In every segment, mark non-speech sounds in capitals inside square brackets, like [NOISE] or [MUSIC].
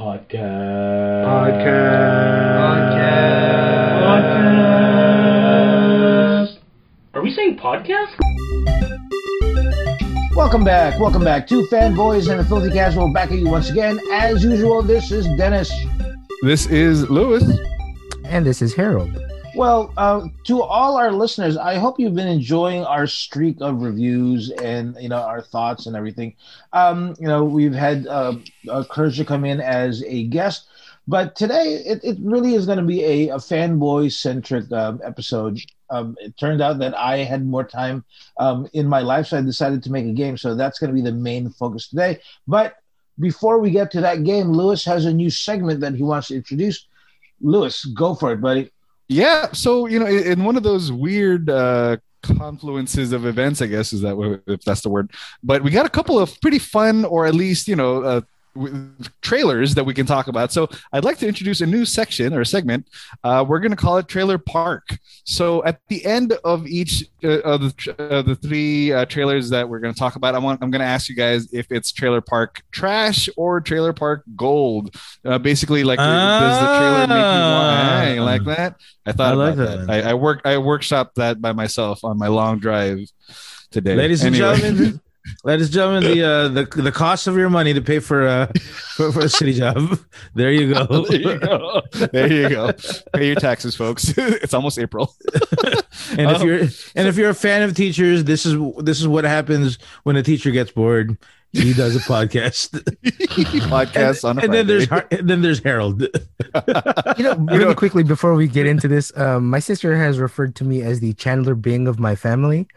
Podcast. Podcast. Podcast. Podcast Are we saying podcast? Welcome back. Welcome back. Two fanboys and a filthy casual back at you once again. As usual, this is Dennis. This is Lewis. And this is Harold. Well, uh, to all our listeners, I hope you've been enjoying our streak of reviews and you know our thoughts and everything. Um, you know, we've had uh, uh, Kersha come in as a guest, but today it, it really is going to be a, a fanboy centric um, episode. Um, it turned out that I had more time um, in my life, so I decided to make a game. So that's going to be the main focus today. But before we get to that game, Lewis has a new segment that he wants to introduce. Lewis, go for it, buddy. Yeah. So, you know, in one of those weird uh, confluences of events, I guess, is that if that's the word, but we got a couple of pretty fun, or at least, you know, uh, trailers that we can talk about. So I'd like to introduce a new section or a segment. Uh, we're going to call it Trailer Park. So at the end of each uh, of the, uh, the three uh, trailers that we're going to talk about, I want, I'm going to ask you guys if it's Trailer Park trash or Trailer Park gold. Uh, basically, like, does the trailer make you want? Ah. Hey, like that? I thought I like that. that. I, I worked. I workshopped that by myself on my long drive today. Ladies and Anyway. gentlemen, [LAUGHS] ladies and gentlemen, the uh, the the cost of your money to pay for uh for, for a city job. [LAUGHS] There you go. [LAUGHS] there you go. There you go. Pay your taxes, folks. [LAUGHS] it's almost April. And if Um, you're and if you're a fan of teachers, this is this is what happens when a teacher gets bored. He does a podcast, Podcast on a and then there's and then there's Harold. You know, really quickly before we get into this, um, my sister has referred to me as the Chandler Bing of my family,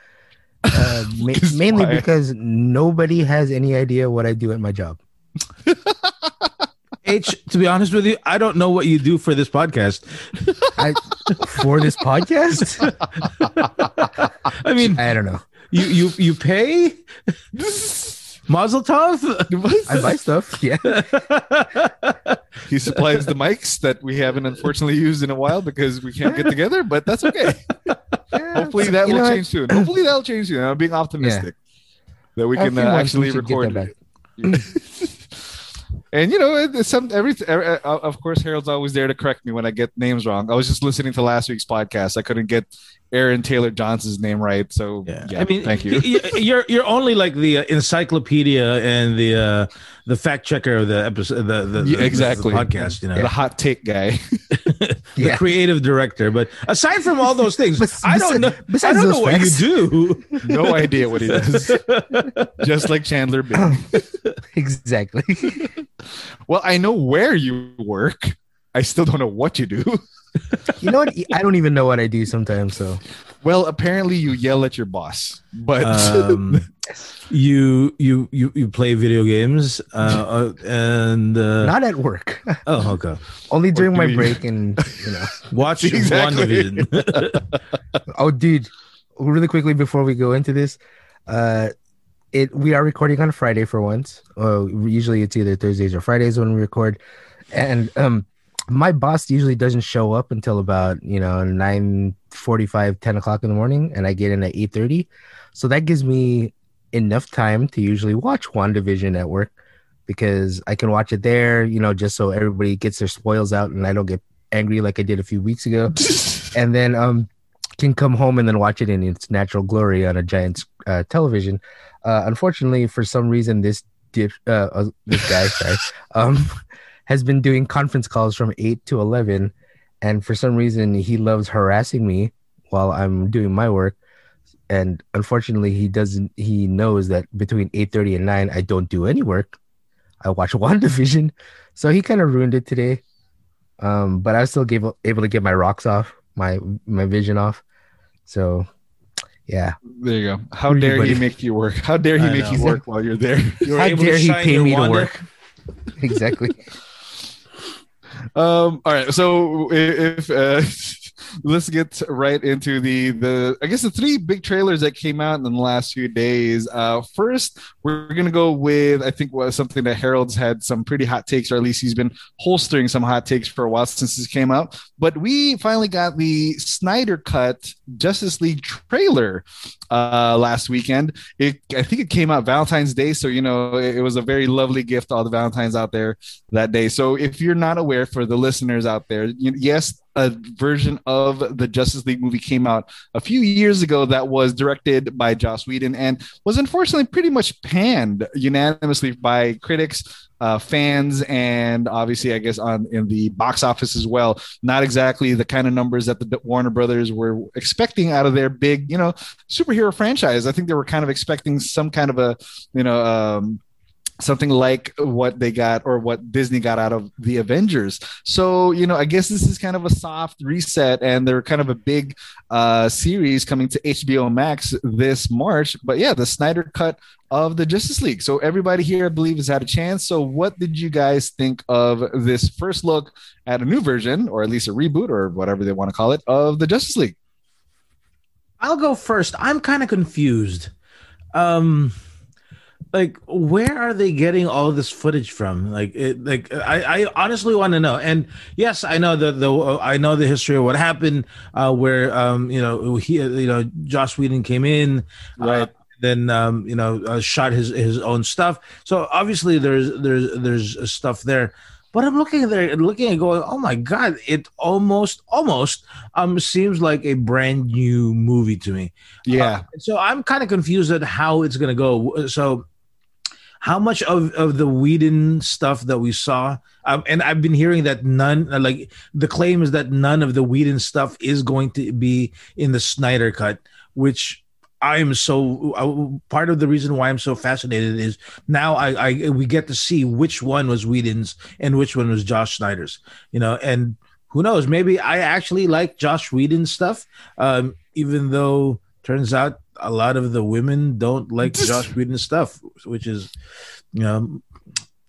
uh, [LAUGHS] ma- mainly why? because nobody has any idea what I do at my job. [LAUGHS] H, to be honest with you, I don't know what you do for this podcast. I for this podcast. [LAUGHS] I mean, I don't know. you you you pay Mazel Tov. I buy stuff. Yeah, he supplies the mics that we haven't unfortunately used in a while because we can't get together, but that's okay. Hopefully that will change soon. Hopefully that'll change soon. I'm being optimistic that we can uh, months we actually record it. [LAUGHS] and you know, it- some every uh, uh, of course Harold's always there to correct me when I get names wrong. I was just listening to last week's podcast. I couldn't get Aaron Taylor Johnson's name right, so yeah. I mean, thank you. y- y- You're you're only like the encyclopedia and the uh, the fact checker of the episode, the, the, Yeah, exactly. the podcast. You know, The hot take guy. [LAUGHS] the Yeah. creative director. But aside from all those things, I don't know. I don't know those what facts. you do. no idea what he does. [LAUGHS] just like Chandler Bing. exactly. [LAUGHS] well, I know where you work. I still don't know what you do. You know what? I don't even know what I do sometimes. So Well, apparently you yell at your boss, but Um, [LAUGHS] you you you you play video games uh, uh, and uh, not at work. oh okay. [LAUGHS] Only during my you- break and you know. [LAUGHS] Watch Exactly. WandaVision. Oh, dude, really quickly before we go into this, uh, it we are recording on Friday for once. Uh, usually it's either Thursdays or Fridays when we record, and um, my boss usually doesn't show up until about you know 9 45 10 o'clock in the morning, and I get in at eight thirty, so that gives me enough time to usually watch WandaVision at work because I can watch it there, you know, just so everybody gets their spoils out and I don't get angry like I did a few weeks ago [LAUGHS] and then um can come home and then watch it in its natural glory on a giant uh, television. Uh, unfortunately, for some reason, this dip, uh, uh, this guy, sorry, [LAUGHS] um, has been doing conference calls from eight to eleven, and for some reason, he loves harassing me while I'm doing my work. And unfortunately, he doesn't. He knows that between eight thirty and nine, I don't do any work. I watch [LAUGHS] WandaVision, so he kind of ruined it today. Um, but I was still able able to get my rocks off, my my vision off. So, yeah. there you go. How Who dare he make you work? How dare he I make know. you work while you're there? You were How able dare he shine pay your me to work? [LAUGHS] Exactly. [LAUGHS] Um, all right, so if uh, [LAUGHS] let's get right into the the I guess the three big trailers that came out in the last few days. Uh, first, we're gonna go with I think was something that Harold's had some pretty hot takes, or at least he's been holstering some hot takes for a while since this came out. But we finally got the Snyder Cut Justice League trailer uh, last weekend. It I think it came out Valentine's Day, so you know it, it was a very lovely gift to all the Valentines out there that day. So if you're not aware, for the listeners out there, yes, a version of the Justice League movie came out a few years ago that was directed by Joss Whedon and was unfortunately pretty much panned unanimously by critics, uh, fans, and obviously, I guess, on in the box office as well. Not exactly the kind of numbers that the Warner Brothers were expecting out of their big, you know, superhero franchise. I think they were kind of expecting some kind of a, you know, um, something like what they got or what Disney got out of the Avengers. So, you know, I guess this is kind of a soft reset and they're kind of a big uh, series coming to HBO Max this March. But yeah, the Snyder cut of the Justice League. So everybody here, I believe, has had a chance. So what did you guys think of this first look at a new version, or at least a reboot, or whatever they want to call it, of the Justice League? I'll go first. I'm kind of confused. Um, like where are they getting all this footage from like it like i i honestly want to know and yes i know the the i know the history of what happened uh where um you know he you know joss whedon came in Right. uh, then um you know uh, shot his his own stuff so obviously there's there's there's stuff there but i'm looking at there and looking and going oh my god it almost almost um seems like a brand new movie to me Yeah. so I'm kind of confused at how it's going to go. So, how much of, of the Whedon stuff that we saw, um, and I've been hearing that none, like the claim is that none of the Whedon stuff is going to be in the Snyder cut, which I am so uh, part of the reason why I'm so fascinated is now I, I we get to see which one was Whedon's and which one was Josh Snyder's, you know, and who knows, maybe I actually like Josh Whedon's stuff, um, even though turns out a lot of the women don't like Josh Whedon's stuff, which is, you know,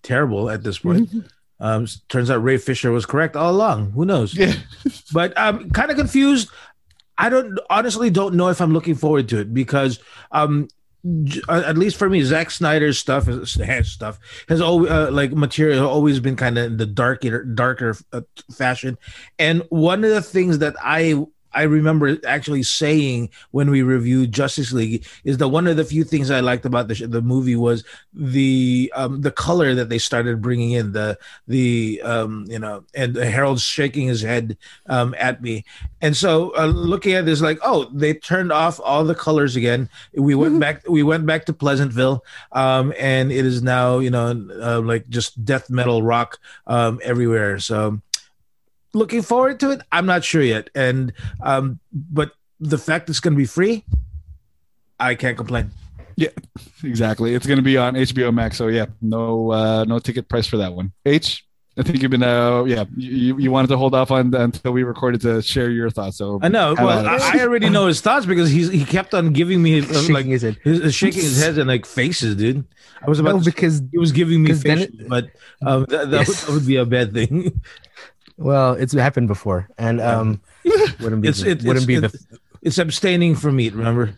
terrible at this point. Um, turns out Ray Fisher was correct all along. Who knows? Yeah. [LAUGHS] But I'm kind of confused. I don't honestly don't know if I'm looking forward to it because um j- at least for me Zack Snyder's stuff stuff has always uh, like material has always been kind of in the darker darker uh, fashion and one of the things that I I remember actually saying when we reviewed Justice League is that one of the few things I liked about the sh- the movie was the um, the color that they started bringing in the the um, you know and Harold's shaking his head um, at me. And so uh, looking at this like oh they turned off all the colors again. We went back we went back to Pleasantville um, and it is now you know uh, like just death metal rock um, everywhere. So looking forward to it i'm not sure yet and um but the fact it's going to be free i can't complain Yeah, Exactly. It's going to be on HBO Max. So yeah, no uh, no ticket price for that one. H, I think you've been uh yeah you, you wanted to hold off on until we recorded to share your thoughts. So i know well I, I already know his thoughts because he's he kept on giving me uh, Shaking like his head. his, uh, shaking his head and like faces dude i was about No, to because he was giving me faces it- but um that, that, would, that would be a bad thing [LAUGHS] well, it's happened before, and um, [LAUGHS] wouldn't be it's the, it, wouldn't it's, be the it's, it's abstaining from meat remember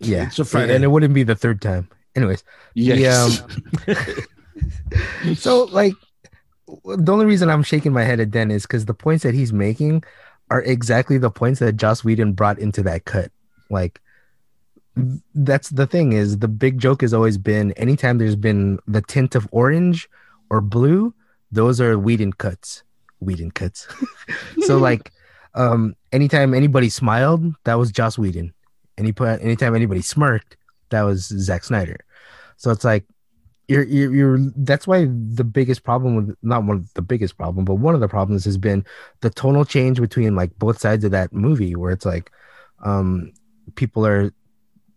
yeah, it's a Friday. and it wouldn't be the third time. Anyways, yes. [LAUGHS] so like the only reason I'm shaking my head at Den is because the points that he's making are exactly the points that Joss Whedon brought into that cut. Like that's the thing is the big joke has always been anytime there's been the tint of orange or blue, those are Whedon cuts. Whedon cuts. [LAUGHS] so like um anytime anybody smiled, that was Joss Whedon. Any anytime anybody smirked, that was Zack Snyder. So it's like you're, you're you're that's why the biggest problem with not one of the biggest problem but one of the problems has been the tonal change between like both sides of that movie where it's like um people are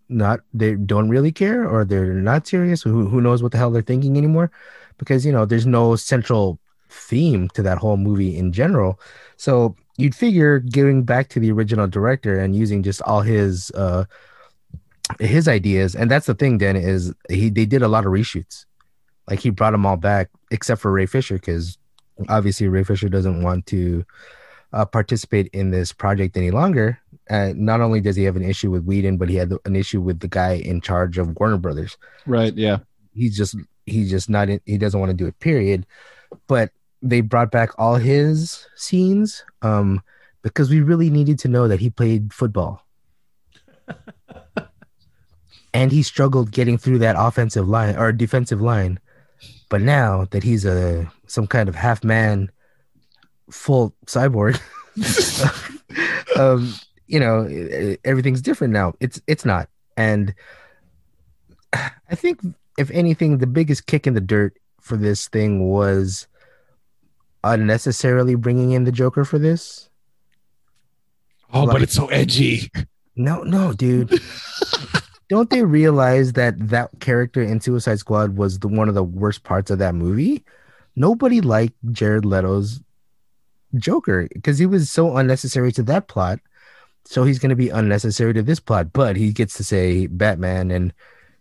not they don't really care or they're not serious who, who knows what the hell they're thinking anymore because you know there's no central theme to that whole movie in general so you'd figure getting back to the original director and using just all his uh his ideas and that's the thing then is he they did a lot of reshoots like he brought them all back except for ray fisher because obviously ray fisher doesn't want to uh, participate in this project any longer uh, not only does he have an issue with Whedon, but he had an issue with the guy in charge of Warner Brothers. right. Yeah. he's just he's just not in, he doesn't want to do it period but they brought back all his scenes um because we really needed to know that he played football. [LAUGHS] And he struggled getting through that offensive line or defensive line. But now that he's a some kind of half man full cyborg [LAUGHS] um you know everything's different now. It's it's not. And [SIGHS] i think if anything the biggest kick in the dirt for this thing was unnecessarily bringing in the joker for this? Oh, but it's so edgy. no no dude. [LAUGHS] Don't they realize that that character in suicide squad was the one of the worst parts of that movie? Nobody liked jared leto's joker because he was so unnecessary to that plot. So he's going to be unnecessary to this plot but he gets to say batman and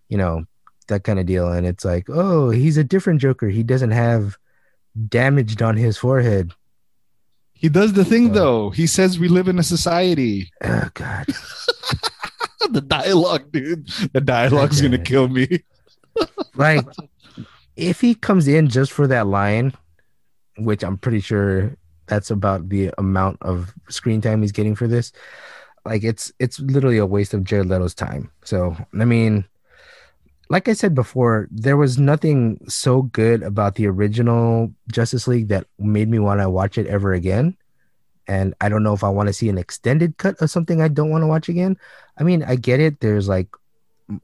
you know that kind of deal. And it's like oh he's a different joker. He doesn't have damaged on his forehead He does the thing though. He says we live in a society. oh god [LAUGHS] the dialogue, dude. The dialogue's gonna kill me. like [LAUGHS] if he comes in just for that line which i'm pretty sure that's about the amount of screen time he's getting for this like it's it's literally a waste of jared leto's time so i mean like i said before there was nothing so good about the original justice league that made me want to watch it ever again and i don't know if i want to see an extended cut of something i don't want to watch again i mean i get it there's like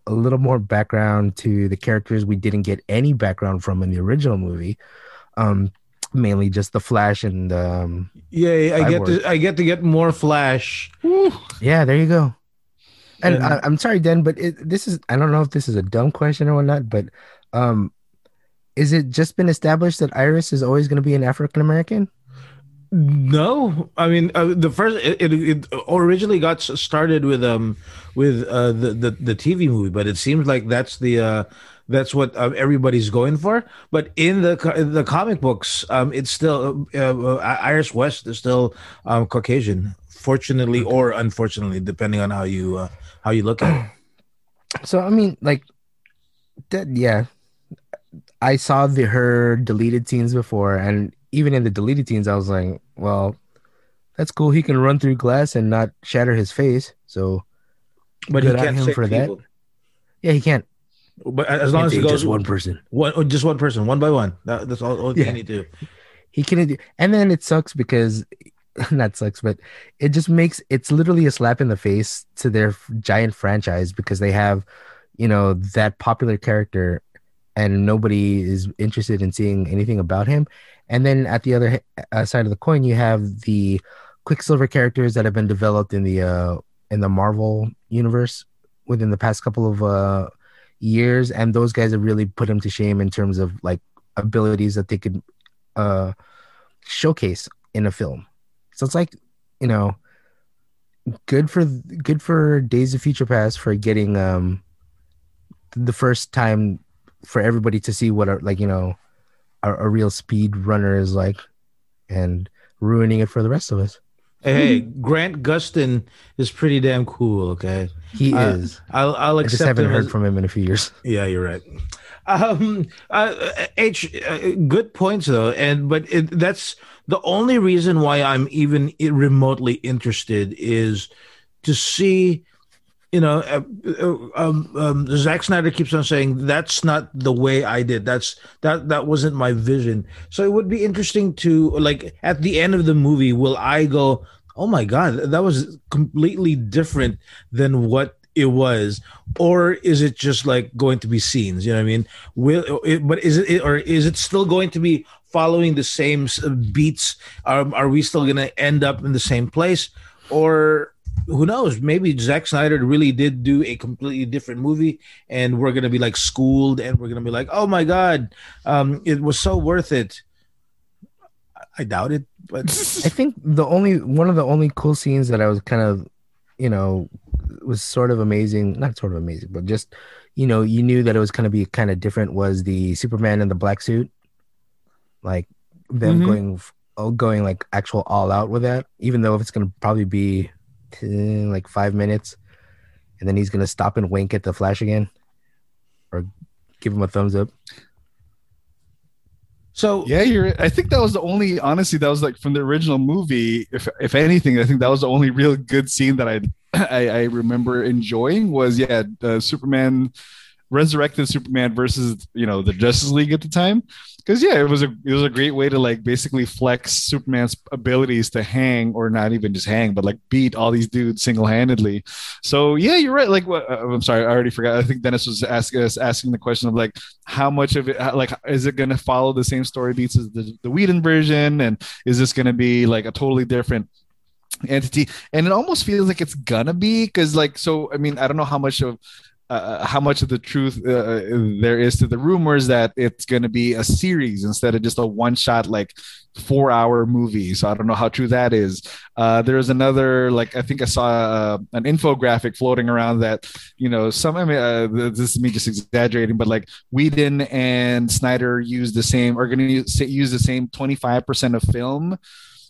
a little more background to the characters we didn't get any background from in the original movie. Um, mainly just the Flash and um, Yeah, I get to I get to get more Flash. yeah, there you go. And, And- I, I'm sorry, Den, but it, this is I don't know if this is a dumb question or whatnot, but um, is it just been established that Iris is always going to be an African American? No, I mean uh, the first it, it, it originally got started with um with uh the, the the TV movie, but it seems like that's the uh that's what uh, everybody's going for. But in the in the comic books, um, it's still uh, uh, Iris West is still um Caucasian, fortunately or unfortunately, depending on how you uh, how you look at it. [CLEARS THROAT] So I mean, like that. Yeah, I saw the her deleted scenes before, and even in the deleted scenes, I was like, well, that's cool. He can run through glass and not shatter his face. So But Good he can't him save for that. yeah, he can't. But as long as he goes just one person. one, oh, just one person, one by one. That, that's all, all Yeah. you need to do. He can do, and then it sucks because [LAUGHS] not sucks, but it just makes it's literally a slap in the face to their giant franchise because they have, you know, that popular character, and nobody is interested in seeing anything about him. And then at the other uh, side of the coin, you have the Quicksilver characters that have been developed in the uh in the Marvel universe within the past couple of uh years, and those guys have really put him to shame in terms of like abilities that they could uh showcase in a film. So it's like, you know, good for good for Days of Future Past for getting um the first time for everybody to see what a like, you know, a, a real speed runner is like and ruining it for the rest of us. Hey, Grant Gustin is pretty damn cool. Okay, He Uh, is. I'll I'll I just haven't him heard as- from him in a few years. Yeah, you're right. Um, uh, H, uh, good points though, and but it, that's the only reason why I'm even remotely interested is to see, you know, uh, uh, um, um, Zack Snyder keeps on saying that's not the way I did. That's that that wasn't my vision. So it would be interesting to like at the end of the movie, will I go? Oh my god, that was completely different than what it was or is it just like going to be scenes? You know what i mean? Will it, but is it or is it still going to be following the same beats? Are, are we still going to end up in the same place? Or who knows? Maybe Zack Snyder really did do a completely different movie and we're going to be like schooled and we're going to be like oh my god um it was so worth it. I doubt it but [LAUGHS] I think the only one of the only cool scenes that I was kind of, you know, was sort of amazing, not sort of amazing, but just, you know, you knew that it was going to be kind of different was the Superman in the black suit. Like them Mhm. going oh, going like actual all out with that, even though if it's going to probably be eh, like 5 minutes and then he's going to stop and wink at the flash again or give him a thumbs up. So Yeah, you're. I think that was the only. Honestly, that was like from the original movie. If if anything, I think that was the only real good scene that I I, I remember enjoying. Was yeah, uh, Superman, resurrected Superman versus you know the Justice League at the time. Because yeah, it was a it was a great way to like basically flex Superman's abilities to hang or not even just hang, but like beat all these dudes single handedly. So yeah, you're right. Like what? Uh, I'm sorry, I already forgot. I think Dennis was asking us asking the question of like how much of it like is it going to follow the same story beats as the the Whedon version, and is this going to be like a totally different entity? And it almost feels like it's gonna be because like so. I mean, I don't know how much of uh, how much of the truth uh, there is to the rumors that it's going to be a series instead of just a one shot like four hour movie so i don't know how true that is uh, there's another like i think i saw uh, an infographic floating around that you know some i mean uh, this is me just exaggerating but like Whedon and snyder use the same are going to use the same 25% of film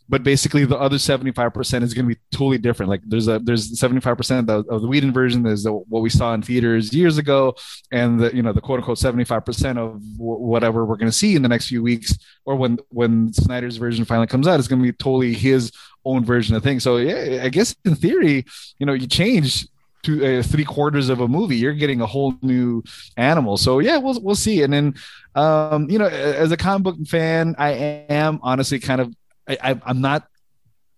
but basically the other 75% is going to be totally different. Like there's a there's 75% of the, Whedon version there's the, what we saw in theaters years ago and the you know the quote unquote 75% of w- whatever we're going to see in the next few weeks or when when Snyder's version finally comes out it's going to be totally his own version of things. So yeah I guess in theory you know you change to uh, three quarters of a movie you're getting a whole new animal. So yeah we'll we'll see. And then um you know as a comic book fan I am honestly kind of I, I'm not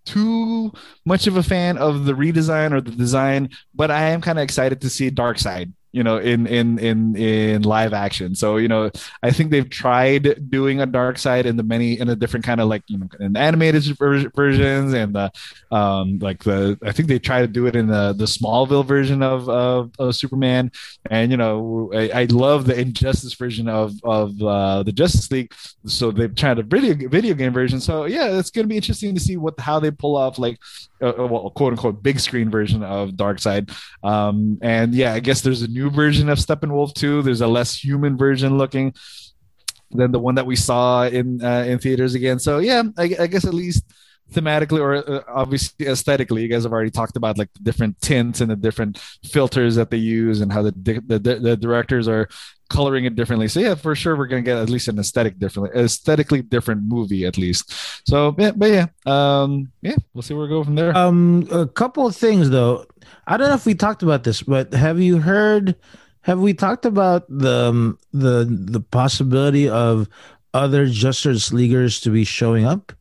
too much of a fan of the redesign or the design, but I am kind of excited to see Darkseid, you know, in in in in live action. So you know, I think they've tried doing a Darkseid in the many in a different kind of like you know in animated ver- versions and the um like the I think they try to do it in the the Smallville version of of, of Superman, and you know I, I love the Injustice version of of uh, the Justice League. So they've tried a video video game version. So yeah, it's gonna be interesting to see what how they pull off like uh, well, quote unquote big screen version of Darkseid. Um, and yeah, I guess there's a new version of Steppenwolf too. There's a less human version looking than the one that we saw in uh, in theaters again. So yeah, I, I guess at least thematically or uh, obviously aesthetically you guys have already talked about like the different tints and the different filters that they use and how the the, the directors are coloring it differently so yeah for sure we're gonna get at least an aesthetic differently aesthetically different movie at least so yeah but yeah um yeah we'll see where we go from there Um, a couple of things though. I don't know if we talked about this, but have you heard? Have we talked about the um, the the possibility of other Justice Leaguers to be showing up?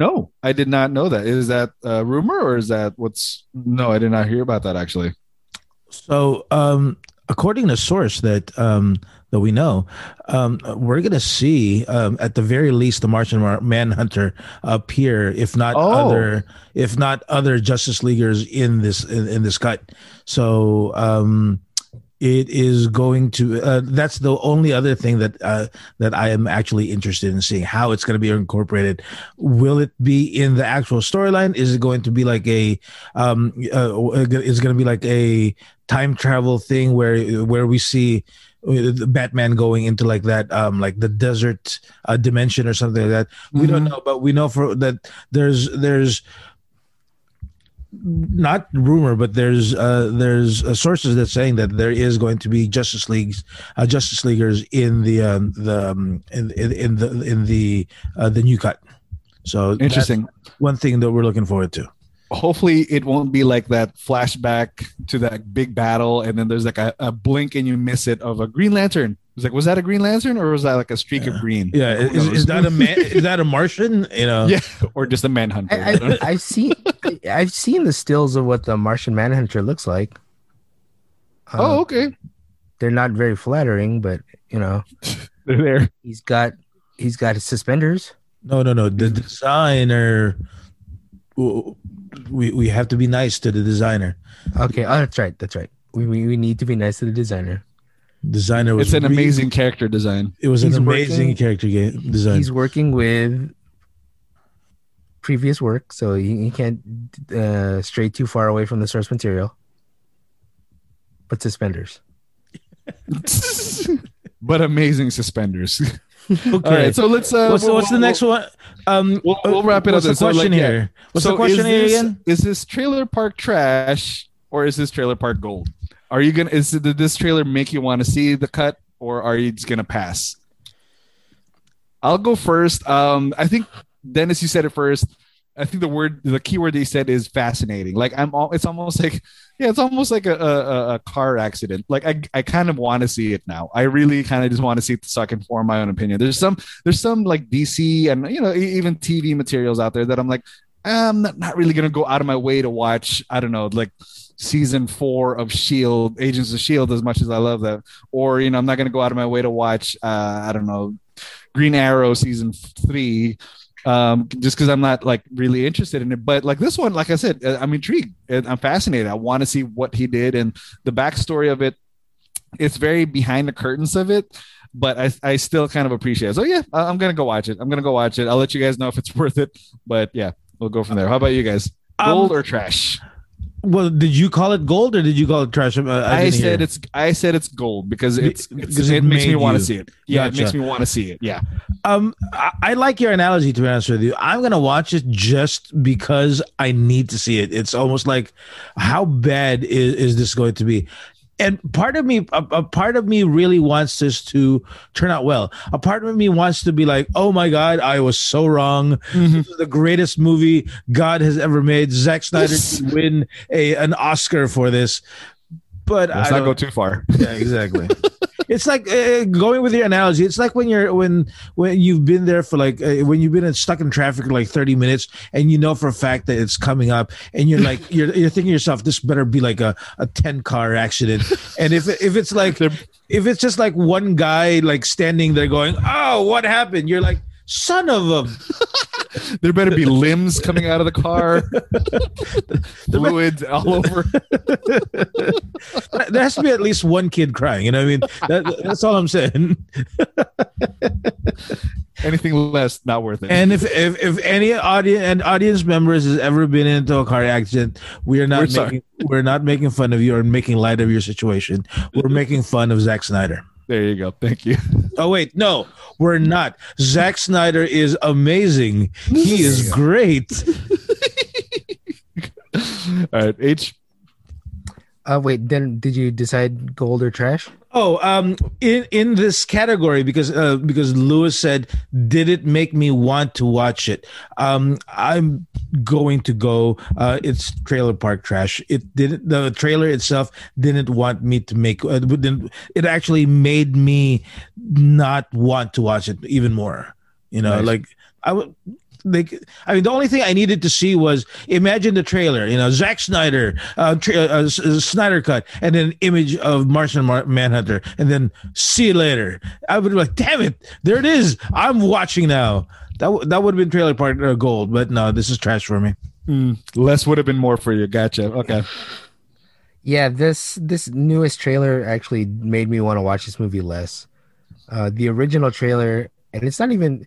No i did not know that is that a rumor or is that what's no i did not hear about that actually So, um, according to source that um, that we know, um, we're gonna see um, at the very least the Martian Mar- Manhunter appear, if not Oh. other, if not other Justice Leaguers in this in, in this cut. So. It is going to uh, that's the only other thing that uh, that I am actually interested in seeing how it's going to be incorporated. Will it be in the actual storyline? Is it going to be like a um uh, is going to be like a time travel thing where where we see uh, Batman going into like that um like the desert uh, dimension or something like that. We don't know, but we know for that there's there's not rumor, but there's uh, there's uh, sources that saying that there is going to be Justice Leagues, uh, Justice Leaguers in the um, the um, in, in in the in the uh, the new cut. So interesting one thing that we're looking forward to. Hopefully it won't be like that flashback to that big battle and then there's like a, a blink and you miss it of a green lantern it's like was that a green lantern or was that like a streak of green Yeah, Who is, knows? is that a man? is that a Martian? You know, [LAUGHS] yeah or just a manhunter I, I, I've seen [LAUGHS] I've seen the stills of what the Martian Manhunter looks like. oh Uh, okay they're not very flattering, but you know [LAUGHS] they're there he's got he's got his suspenders. no, no, no. The designer. We we have to be nice to the designer. Okay, oh that's right, that's right. We we, we need to be nice to the designer. Designer was it's an really- amazing character design It was an amazing working- character game design. He's working with previous work, so he, he can't uh, stray too far away from the source material. But suspenders. [LAUGHS] but amazing suspenders [LAUGHS] [LAUGHS] Okay. all right so let's uh what's, we'll- what's the we'll- next one? Um, we'll- we'll wrap it up what's then. The So, like, question yeah. here. What's so the question is here this, again? is this trailer park trash or is this trailer park gold Are you gonna? Is did this trailer make you want to see the cut, or are you just gonna pass? I'll go first. Um, I think Dennis, you said it first. I think the word, the key word they said is fascinating. Like I'm, all, it's almost like, yeah, it's almost like a, a, a car accident. Like I, I kind of want to see it now. I really kind of just want to see it so I can form my own opinion. There's some, there's some like DC and you know even TV materials out there that I'm like, I'm not, not really gonna go out of my way to watch. I don't know, like season four of Shield, Agents of Shield, as much as I love that, or you know, I'm not gonna go out of my way to watch. Uh, I don't know, Green Arrow season three um, just because I'm not like really interested in it. But like this one, like I said, uh, I'm intrigued. I'm fascinated. I want to see what he did and the backstory of it. It's very behind the curtains of it, but I, I still kind of appreciate it. So yeah, I'm gonna go watch it. I'm gonna go watch it. I'll let you guys know if it's [LAUGHS] worth it. But yeah, we'll go from there. How about you guys? Gold um, or trash? Well, did you call it gold or did you call it trash? Uh, I, I said hear. it's I said it's gold because it's, because it, it makes me want to see it. Yeah, gotcha. it makes me want to see it. Yeah. Um, I, I, like your analogy to be honest with you. I'm gonna watch it just because I need to see it. It's almost like how bad is, is this going to be? And part of me a, a, part of me really wants this to turn out well. A part of me wants to be like oh my god i was so wrong. Mm-hmm. the greatest movie god has ever made. Zack snyder win a an oscar for this. But let's I not go too far. Yeah exactly [LAUGHS] it's like uh, going with your analogy. It's like when you're when when you've been there for like uh, when you've been stuck in traffic for like 30 minutes and you know for a fact that it's coming up and you're like [LAUGHS] you're you're thinking to yourself this better be like a, a 10 car accident. And if if it's like [LAUGHS] if it's just like one guy like standing there going, "Oh, what happened?" You're like, "Son of a [LAUGHS] there better be limbs coming out of the car, [LAUGHS] fluids all over. there has to be at least one kid crying. You know, what I mean, that, that's all I'm saying. Anything less, not worth it. And if if, if any audience and audience members has ever been into a car accident, we are not we're making sorry. we're not making fun of you or making light of your situation. We're making fun of Zack Snyder. There you go. Thank you. [LAUGHS] Oh wait, no, we're not. Zack Snyder is amazing. He is great. [LAUGHS] All right, H. Uh, wait, then did you decide gold or trash? Oh, um, in in this category because uh, because Lewis said, did it make me want to watch it? Um, I'm going to go. Uh, it's Trailer Park Trash. It didn't. The trailer itself didn't want me to make. Uh, it actually made me not want to watch it even more. You know, nice. like I would like I mean the only thing I needed to see was imagine the trailer, you know, Zack Snyder, uh, tra- uh, Snyder cut, and then image of Martian Mar- Manhunter, and then see you later. I would be like, damn it, there it is. I'm watching now. That w- that would have been trailer part uh, gold, but no, this is trash for me. Mm, less would have been more for you. Gotcha. Okay. Yeah, this this newest trailer actually made me want to watch this movie less. Uh, the original trailer, and it's not even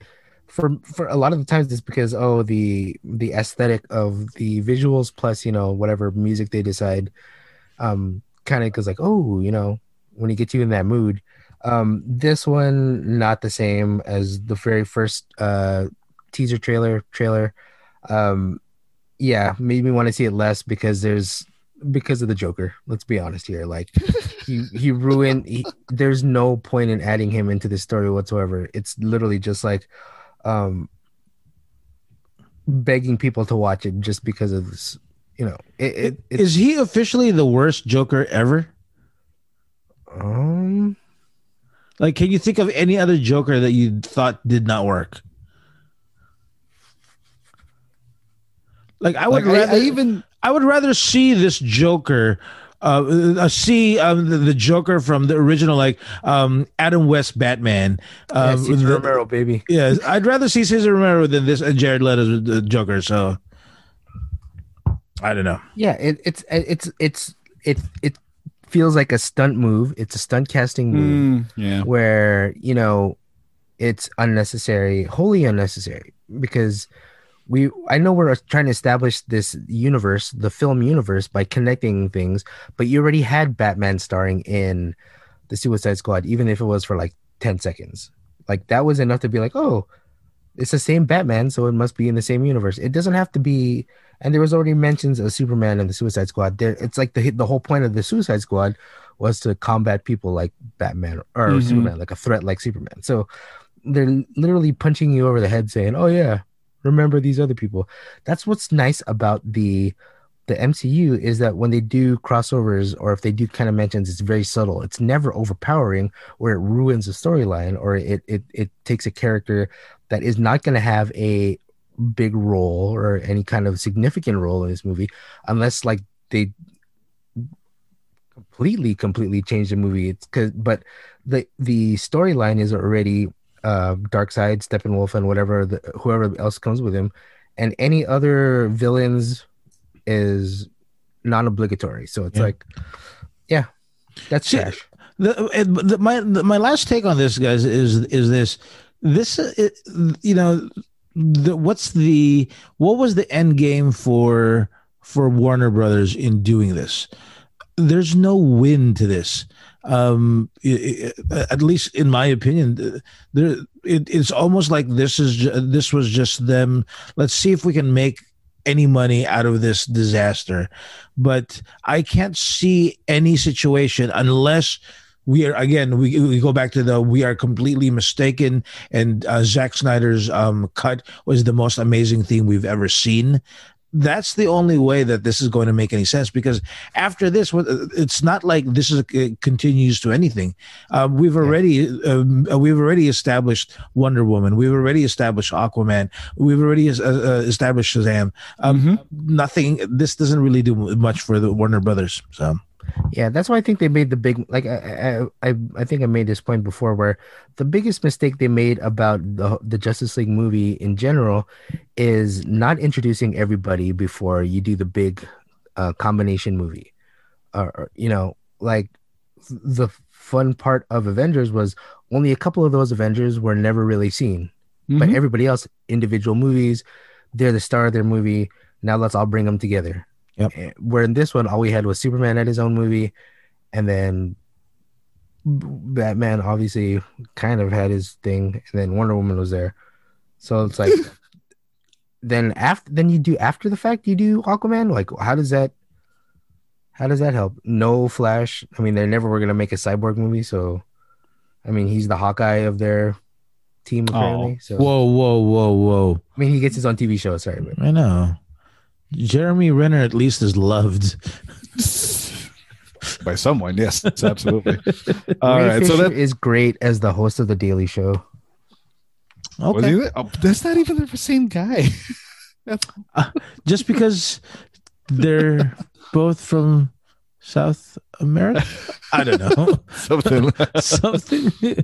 for for a lot of the times it's because oh the the aesthetic of the visuals plus you know whatever music they decide um kind of goes like oh you know when you get you in that mood. Um this one not the same as the very first uh teaser trailer trailer. Um yeah made me want to see it less because there's because of the joker let's be honest here like he he ruined he, there's no point in adding him into the story whatsoever. It's literally just like um, begging people to watch it just because of this. You know, it, it is he officially the worst Joker ever? Um, like, can you think of any other Joker that you thought did not work? Like, I would like, rather I, I even I would rather see this Joker uh, uh, see um, the, the, Joker from the original, like um, Adam West Batman. Um, yeah, Cesar Romero, baby. Yeah, I'd rather see Cesar Romero than this uh, Jared Leto's uh, Joker. So I don't know. Yeah, it, it's it's it's it it feels like a stunt move. It's a stunt casting move. Mm, yeah, where you know it's unnecessary, wholly unnecessary because we I know we're trying to establish this universe, the film universe, by connecting things, but you already had Batman starring in the Suicide Squad, even if it was for like 10 seconds. Like that was enough to be like, oh, it's the same Batman, so it must be in the same universe. It doesn't have to be. And there was already mentions of Superman and the Suicide Squad. There, it's like the the whole point of the Suicide Squad was to combat people like Batman or Mhm. Superman, like a threat like Superman. So they're literally punching you over the head, saying, "Oh yeah, remember these other people." That's what's nice about the the MCU is that when they do crossovers or if they do kind of mentions, it's very subtle. It's never overpowering where it ruins the storyline or it it it takes a character that is not going to have a big role or any kind of significant role in this movie unless like they completely completely change the movie it's cuz but the the storyline is already uh Darkseid steppenwolf and whatever the, whoever else comes with him. And any other villains is non-obligatory so it's Yeah. like yeah that's See, trash. the, it- the my the, my last take on this guys is is this. This it, you know the, what's the what was the end game for for Warner Brothers in doing this? There's no win to this um i- i- at least in my opinion there it, it's almost like this is this was just them let's see if we can make any money out of this disaster. But i can't see any situation unless we are again we, we go back to the we are completely mistaken and uh, Zack Snyder's um, cut was the most amazing thing we've ever seen that's the only way that this is going to make any sense because after this it's not like this is it continues to anything. Uh, we've already um, uh, we've already established Wonder Woman. We've already established Aquaman. We've already uh, uh, established Shazam. Um, nothing this doesn't really do much for the Warner Brothers so Yeah, that's why I think they made the big like I I I, think I made this point before where the biggest mistake they made about the the Justice League movie in general is not introducing everybody before you do the big uh, combination movie. Or, or, you know, like the fun part of Avengers was only a couple of those Avengers were never really seen, but Mhm. everybody else individual movies, they're the star of their movie. Now let's all bring them together. Yep. Eh, Where in this one, all we had was Superman at his own movie, and then Batman obviously kind of had his thing, and then Wonder Woman was there. So it's like, [LAUGHS] then after then you do after the fact you do Aquaman. Like, how does that? How does that help? No Flash. I mean, they never were gonna make a cyborg movie, so I mean, he's the Hawkeye of their team apparently. So whoa whoa whoa whoa I mean, he gets his own TV show. Sorry, but I know. Jeremy Renner at least is loved. [LAUGHS] by someone. Yes, absolutely. [LAUGHS] All Ray right, so Fisher that is great as the host of the Daily Show. Okay. he. Oh, that's not even the same guy. [LAUGHS] Uh, just because they're both from South America? I don't know. Something. Something.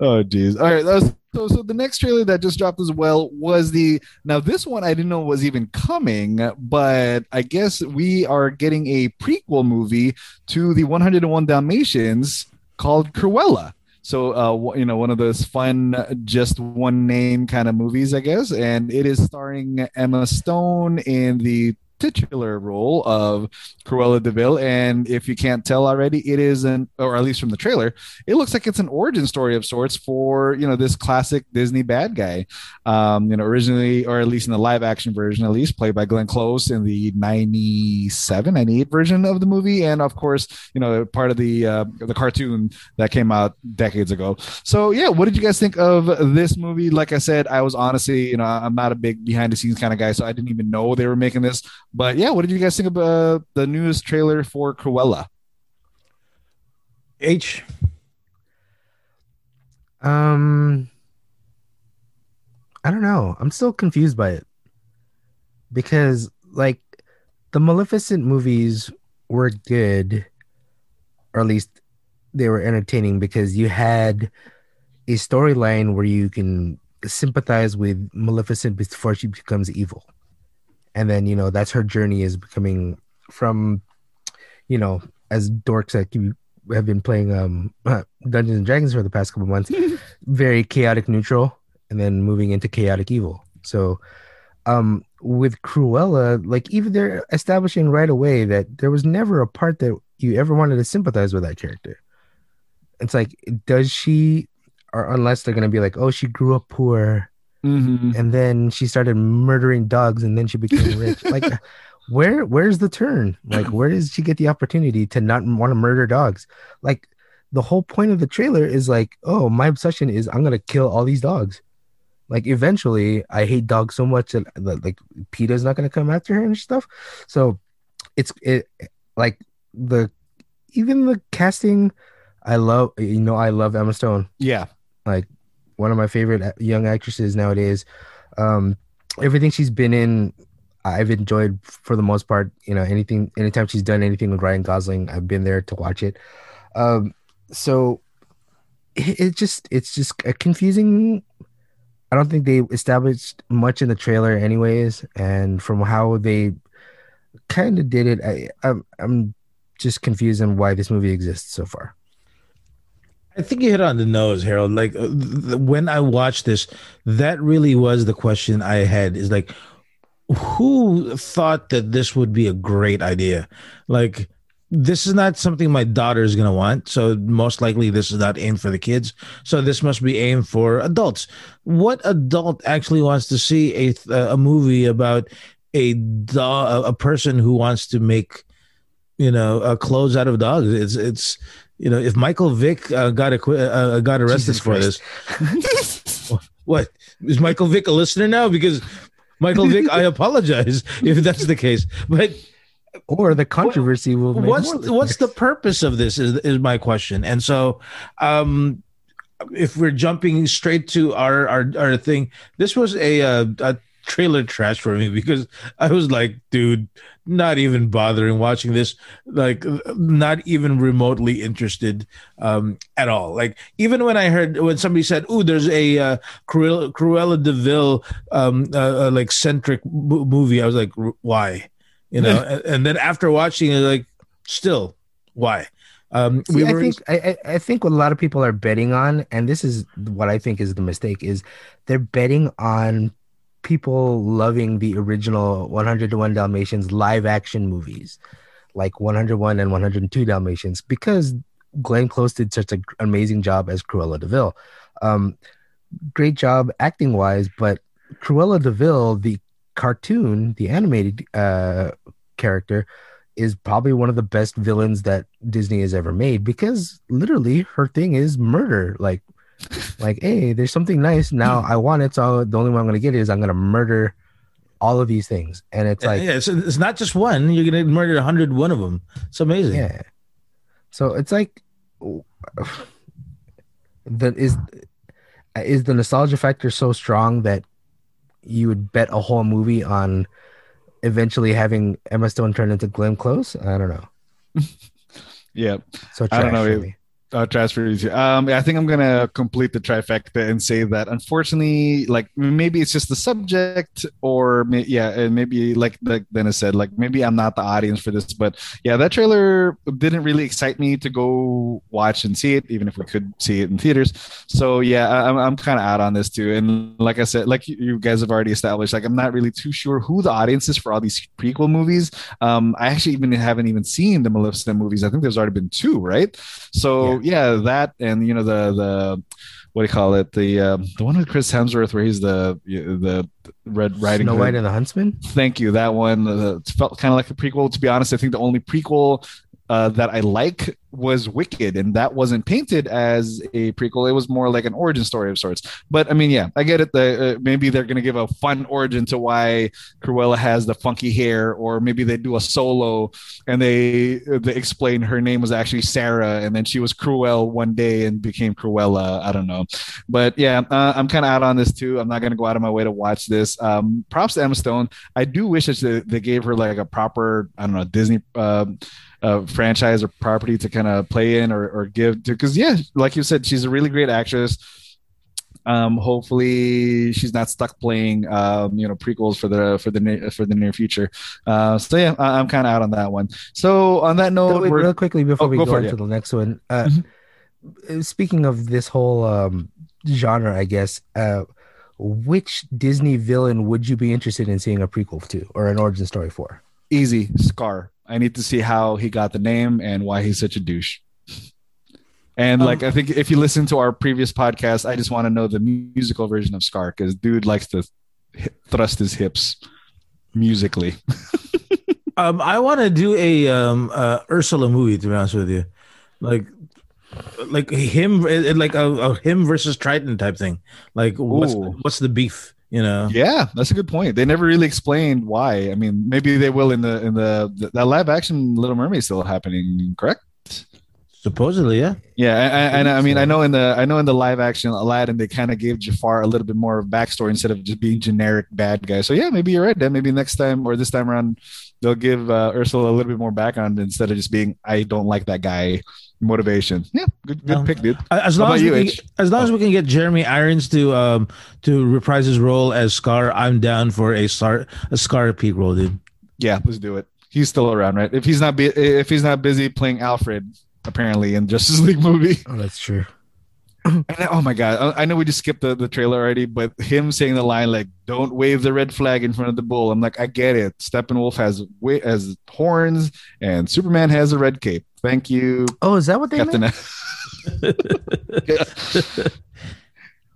Oh geez. All right. Was, so so the next trailer that just dropped as well was the now this one I didn't know was even coming, but I guess we are getting a prequel movie to the 101 Dalmatians called Cruella. So uh you know one of those fun just one name kind of movies I guess and it is starring Emma Stone in the titular role of Cruella de Vil and if you can't tell already it is an or at least from the trailer it looks like it's an origin story of sorts for you know this classic Disney bad guy. Um, you know, originally or at least in the live action version, at least played by Glenn Close in the 97, 98 version of the movie, and of course, you know, part of the uh, the cartoon that came out decades ago. So yeah, what did you guys think of this movie? Like I said, I was honestly, you know, I'm not a big behind the scenes kind of guy, so I didn't even know they were making this. But yeah, what did you guys think about the newest trailer for Cruella? H. Um, I don't know. I'm still confused by it because, like, the Maleficent movies were good, or at least they were entertaining because you had a storyline where you can sympathize with Maleficent before she becomes evil, and then you know that's her journey is becoming from, you know, as dorks that you have been playing um [CLEARS THROAT] Dungeons and Dragons for the past couple months, [LAUGHS] very chaotic neutral, and then moving into chaotic evil. So, um, with Cruella, like even they're establishing right away that there was never a part that you ever wanted to sympathize with that character. It's like, does she, or unless they're gonna be like, oh, she grew up poor, Mhm. and then she started murdering dogs, and then she became rich. like, [LAUGHS] where where's the turn? Like, where does she get the opportunity to not want to murder dogs? Like, the whole point of the trailer is like, oh, my obsession is I'm gonna kill all these dogs. Like, eventually, I hate dogs so much that that, like PETA's not gonna come after her and stuff. So, it's it like the even the casting. I love you know I love Emma Stone Yeah. One of my favorite young actresses nowadays. Um, everything she's been in, I've enjoyed for the most part. You know, anything, anytime she's done anything with Ryan Gosling, I've been there to watch it. Um, so it, it just, it's just a confusing. I don't think they established much in the trailer, anyways, and from how they kind of did it, I, I'm, I'm just confused on why this movie exists so far. I think you hit on the nose, Harold. Like uh, when I watched this, that really was the question I had. Is like, who thought that this would be a great idea? Like, this is not something my daughter is gonna want. So most likely, this is not aimed for the kids. So this must be aimed for adults. What adult actually wants to see a a movie about a dog, a person who wants to make, you know, uh, clothes out of dogs? It's it's you know, if Michael Vick uh, got acqui- uh, got arrested Jesus for this, [LAUGHS] what is Michael Vick a listener now? Because Michael Vick, I apologize [LAUGHS] if that's the case. But Or the controversy will. Make what's what's the purpose of this? Is is my question. And so, um, if we're jumping straight to our our, our thing, this was a, uh a trailer trash for me [LAUGHS] because I was like, dude, not even bothering watching this, like, not even remotely interested um, at all. Like, even when I heard when somebody said, "Oh, there's a uh, Cruella, Cruella de Vil um, uh, uh, like centric mo- movie," I was like, why? You know? and, [LAUGHS] and then after watching it, like, still, why? Um, See, I were- think I, I- I think what a lot of people are betting on, and this is what I think is the mistake, is they're betting on people loving the original 101 Dalmatians live action movies, like 101 and 102 Dalmatians, because Glenn Close did such an amazing job as Cruella de Vil. Um, great job acting wise, but Cruella de Vil, the cartoon, the animated uh, character, is probably one of the best villains that Disney has ever made because literally her thing is murder. Like, like, hey, there's something nice now. I want it, so the only way I'm gonna get it is I'm gonna murder all of these things, and it's like, yeah, it's, it's not just one. You're gonna murder 101 of them. It's amazing. yeah. So it's like, [SIGHS] that is is the nostalgia factor so strong that you would bet a whole movie on eventually having Emma Stone turn into Glenn Close? I don't know. [LAUGHS] Yeah. So I don't know, for it- me. Uh, transfer easy. Um, I think I'm gonna complete the trifecta and say that unfortunately, like maybe it's just the subject, or may, yeah, and maybe like like Dennis said, like maybe I'm not the audience for this. But yeah, that trailer didn't really excite me to go watch and see it, even if we could see it in theaters. So yeah, I, I'm I'm kind of out on this too. And like I said, like you- you guys have already established, like I'm not really too sure who the audience is for all these prequel movies. Um, I actually even haven't even seen the Maleficent movies. I think there's already been two, right? So yeah, that and you know the the what do you call it the um, the one with Chris Hemsworth where he's the the Red Riding Snow Hood. White and the Huntsman. Thank you. That one uh, it felt kind of like a prequel. To be honest, I think the only prequel uh, that I like was Wicked, and that wasn't painted as a prequel. It was more like an origin story of sorts. But I mean, yeah, I get it. The, uh, maybe they're gonna give a fun origin to why Cruella has the funky hair, or maybe they do a solo and they they explain her name was actually Sarah, and then she was Cruel one day and became Cruella. I don't know, but yeah, uh, I'm kind of out on this too. I'm not gonna go out of my way to watch this. Um, props to Emma Stone. I do wish that they, gave her like a proper I don't know Disney. um uh, franchise or property to kind of play in or, or give to because yeah like you said she's a really great actress um hopefully she's not stuck playing um you know prequels for the for the near, for the near future uh so yeah I, i'm kind of out on that one so on that note wait, real quickly before Oh, we go go, on it, to the next one. Uh, Mhm. Speaking of this whole um, genre, I guess, uh, which Disney villain would you be interested in seeing a prequel to or an origin story for? easy scar i need to see how he got the name and why he's such a douche And Um, like I think if you listen to our previous podcast, I just want to know the musical version of Scar because dude likes to thrust his hips musically. [LAUGHS] Um, I want to do a um uh, Ursula movie. To be honest with you, like like him, eh, like a, a him versus Triton type thing. Like what's Ooh. what's the beef? You know? Yeah, that's a good point. They never really explained why. I mean, maybe they will in the in the that live action Little Mermaid is still happening, correct? Supposedly, yeah. Yeah, and, and I mean. I know in the I know in the live action Aladdin they kind of gave Jafar a little bit more of backstory instead of just being generic bad guy. So yeah, maybe you're right. Then maybe next time or this time around they'll give uh, Ursula a little bit more background instead of just being I don't like that guy motivation. Yeah, good good No. pick, dude. As long as, you, we can, as long as we can get Jeremy Irons to um to reprise his role as Scar, I'm down for a Scar a Scar peak role, dude. Yeah, let's do it. He's still around, right? If he's not be- if he's not busy playing Alfred, apparently in Justice League movie. Oh, that's true. And then- oh my god, I I know we just skipped the, the trailer already, but him saying the line like "Don't wave the red flag in front of the bull." I'm like, I get it. Steppenwolf has has horns, and Superman has a red cape. Thank you, Oh, is that what they Captain. meant? [LAUGHS]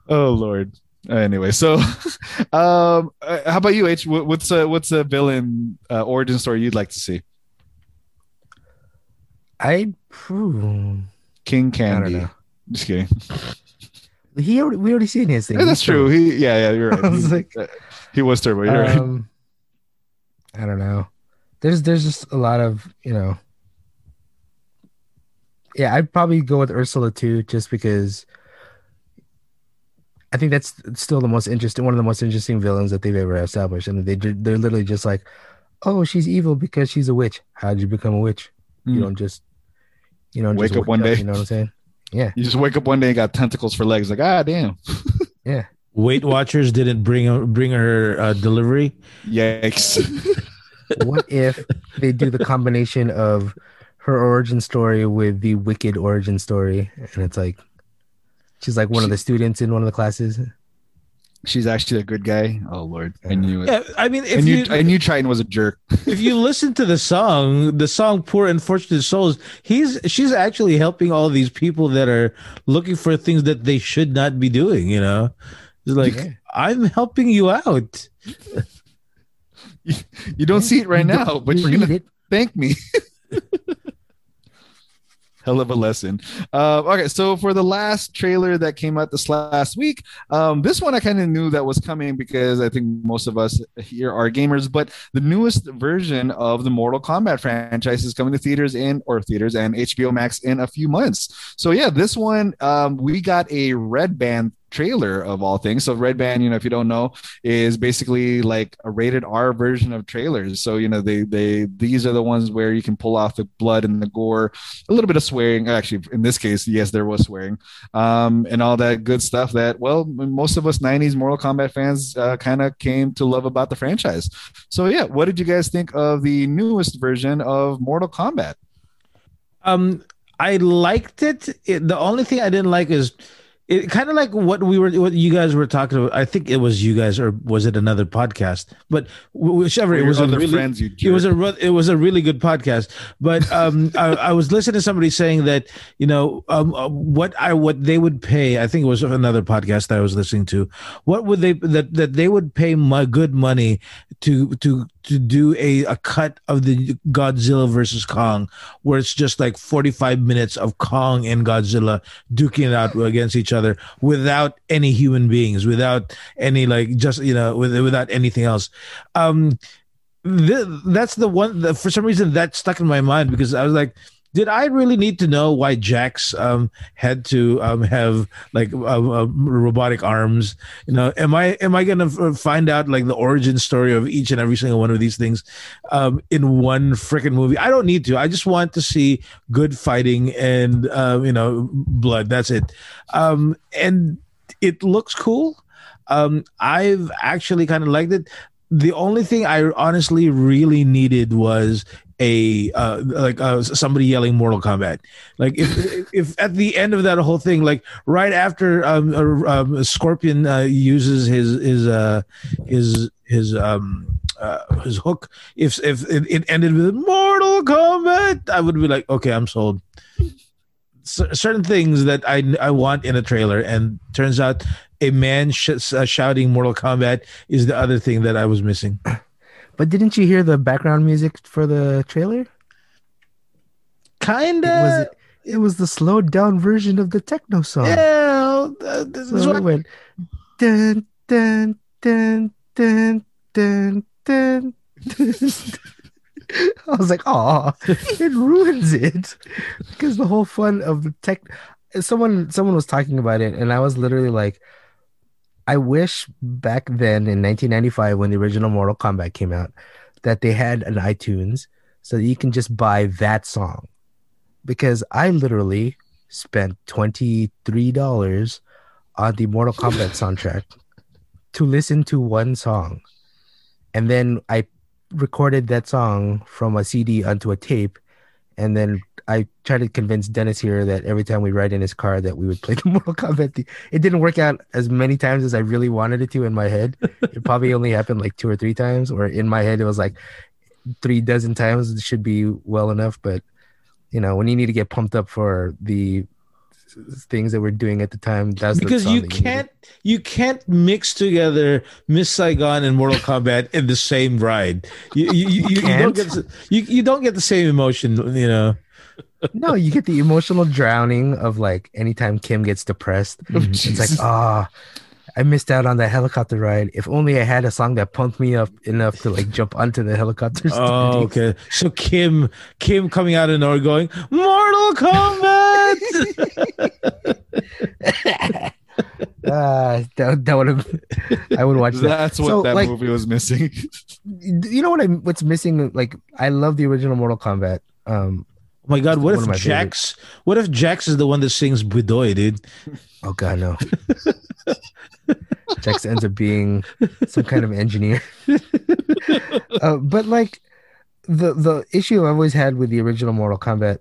oh Lord. Anyway, so [LAUGHS] um, uh, how about you, H? What's a what's a villain uh, origin story you'd like to see? I, King I Candy. know. Just kidding. He already, we already seen his thing. Yeah, that's true. He, yeah, yeah, you're [LAUGHS] right. I was He- like- uh, he was turbo. You're right. um, I don't know. There's there's just a lot of you know. Yeah, I'd probably go with Ursula too, just because. I think that's still the most interesting, one of the most interesting villains that they've ever established. I mean, they they're literally just like, oh, she's evil because she's a witch. How did you become a witch? You Hmm. don't just, you don't Wake just up one day. You know what I'm saying? Yeah, You just wake up one day and got tentacles for legs. Like, ah, damn. [LAUGHS] yeah. Weight Watchers didn't bring bring her uh, delivery. Yikes. [LAUGHS] what if they do the combination of her origin story with the wicked origin story and it's like she's like one of the students in one of the classes She's actually a good guy. Oh Lord, I knew it. Yeah, I mean, I knew you I knew Triton was a jerk. [LAUGHS] if you listen to the song, the song "Poor Unfortunate Souls," he's she's actually helping all these people that are looking for things that they should not be doing. You know, it's like Yeah. I'm helping you out. [LAUGHS] You don't see it right now, but You you're gonna it. thank me. [LAUGHS] Hell of a lesson. Uh, okay, so for the last trailer that came out this last week, um, this one I kind of knew that was coming because I think most of us here are gamers. But the newest version of the Mortal Kombat franchise is coming to theaters in or theaters and HBO Max in a few months. So yeah, this one um, we got a red band trailer of all things. So red band, you know, if you don't know, is basically like a rated R version of trailers. So you know, they they these are the ones where you can pull off the blood and the gore, a little bit of swearing. Actually, in this case, yes, there was swearing, um, and all that good stuff. That well, most of us '90s Mortal Kombat fans uh, kind of came to love about the franchise. So yeah, what did you guys think of the newest version of Mortal Kombat? Um, I liked it. it the only thing I didn't like is it kind of like what we were, what you guys were talking about. I think it was you guys, or was it another podcast? But whichever, it was a really, friends, it was a it was a really good podcast but um [LAUGHS] I, I was listening to somebody saying that you know um uh, what i what they would pay i think it was another podcast that i was listening to what would they that that they would pay my good money to to to do a, a cut of the godzilla versus kong where it's just like 45 minutes of kong and godzilla duking it out against each other without any human beings without any like just you know with, without anything else. Um th- that's the one for some reason that stuck in my mind because I was like, did I really need to know why Jax um, had to um, have like uh, uh, robotic arms? You know, am I am I gonna f- find out like the origin story of each and every single one of these things um, in one freaking movie? I don't need to. I just want to see good fighting and uh, you know blood. That's it. And it looks cool. Um, I've actually kind of liked it the only thing I honestly really needed was a uh, like uh, somebody yelling Mortal Kombat. Like if [LAUGHS] if at the end of that whole thing, like right after um, uh, um Scorpion uh, uses his his uh his his um uh, his hook, if if it, it ended with Mortal Kombat, I would be like, okay, I'm sold. Certain things that I I want in a trailer, and turns out a man sh- uh, shouting Mortal Kombat is the other thing that I was missing. [CLEARS THROAT] But didn't you hear the background music for the trailer? Kinda. it was the slowed down version of the techno song. Yeah. uh, this is what- it went dun dun dun dun dun dun. [LAUGHS] [LAUGHS] I was like, oh, it ruins it because the whole fun of the tech. Someone, someone was talking about it, and I was literally like, I wish back then in 1995 when the original Mortal Kombat came out that they had an iTunes so that you can just buy that song because I literally spent twenty three dollars on the Mortal Kombat [LAUGHS] soundtrack to listen to one song, and then I recorded that song from a CD onto a tape, and then I tried to convince Dennis here that every time we ride in his car that we would play [LAUGHS] the Mortal Kombat. theme. It didn't work out as many times as I really wanted it to in my head. It probably only happened like two or three times, or in my head it was like three dozen times. It should be well enough, but you know when you need to get pumped up for the things that we're doing at the time that's because you can't you can't mix together Miss Saigon and Mortal Kombat in the same ride. You you, you, you, you don't get the- you, you don't get the same emotion. You know. no you get the emotional drowning of like anytime kim gets depressed it's like ah i missed out on that helicopter ride if only i had a song that pumped me up enough to like jump onto the helicopter Oh, okay. So Kim Kim coming out of nowhere going Mortal Kombat. Ah, [LAUGHS] that, that would have i would watch that That's what So, that like- movie was missing. you know what i'm what's missing like i love the original mortal kombat um Oh my God! What One of my if Jax? What if Jax is the one that sings Bui Doi, dude? oh god no Jax ends up being some kind of engineer. [LAUGHS] uh, but like the the issue I've always had with the original Mortal Kombat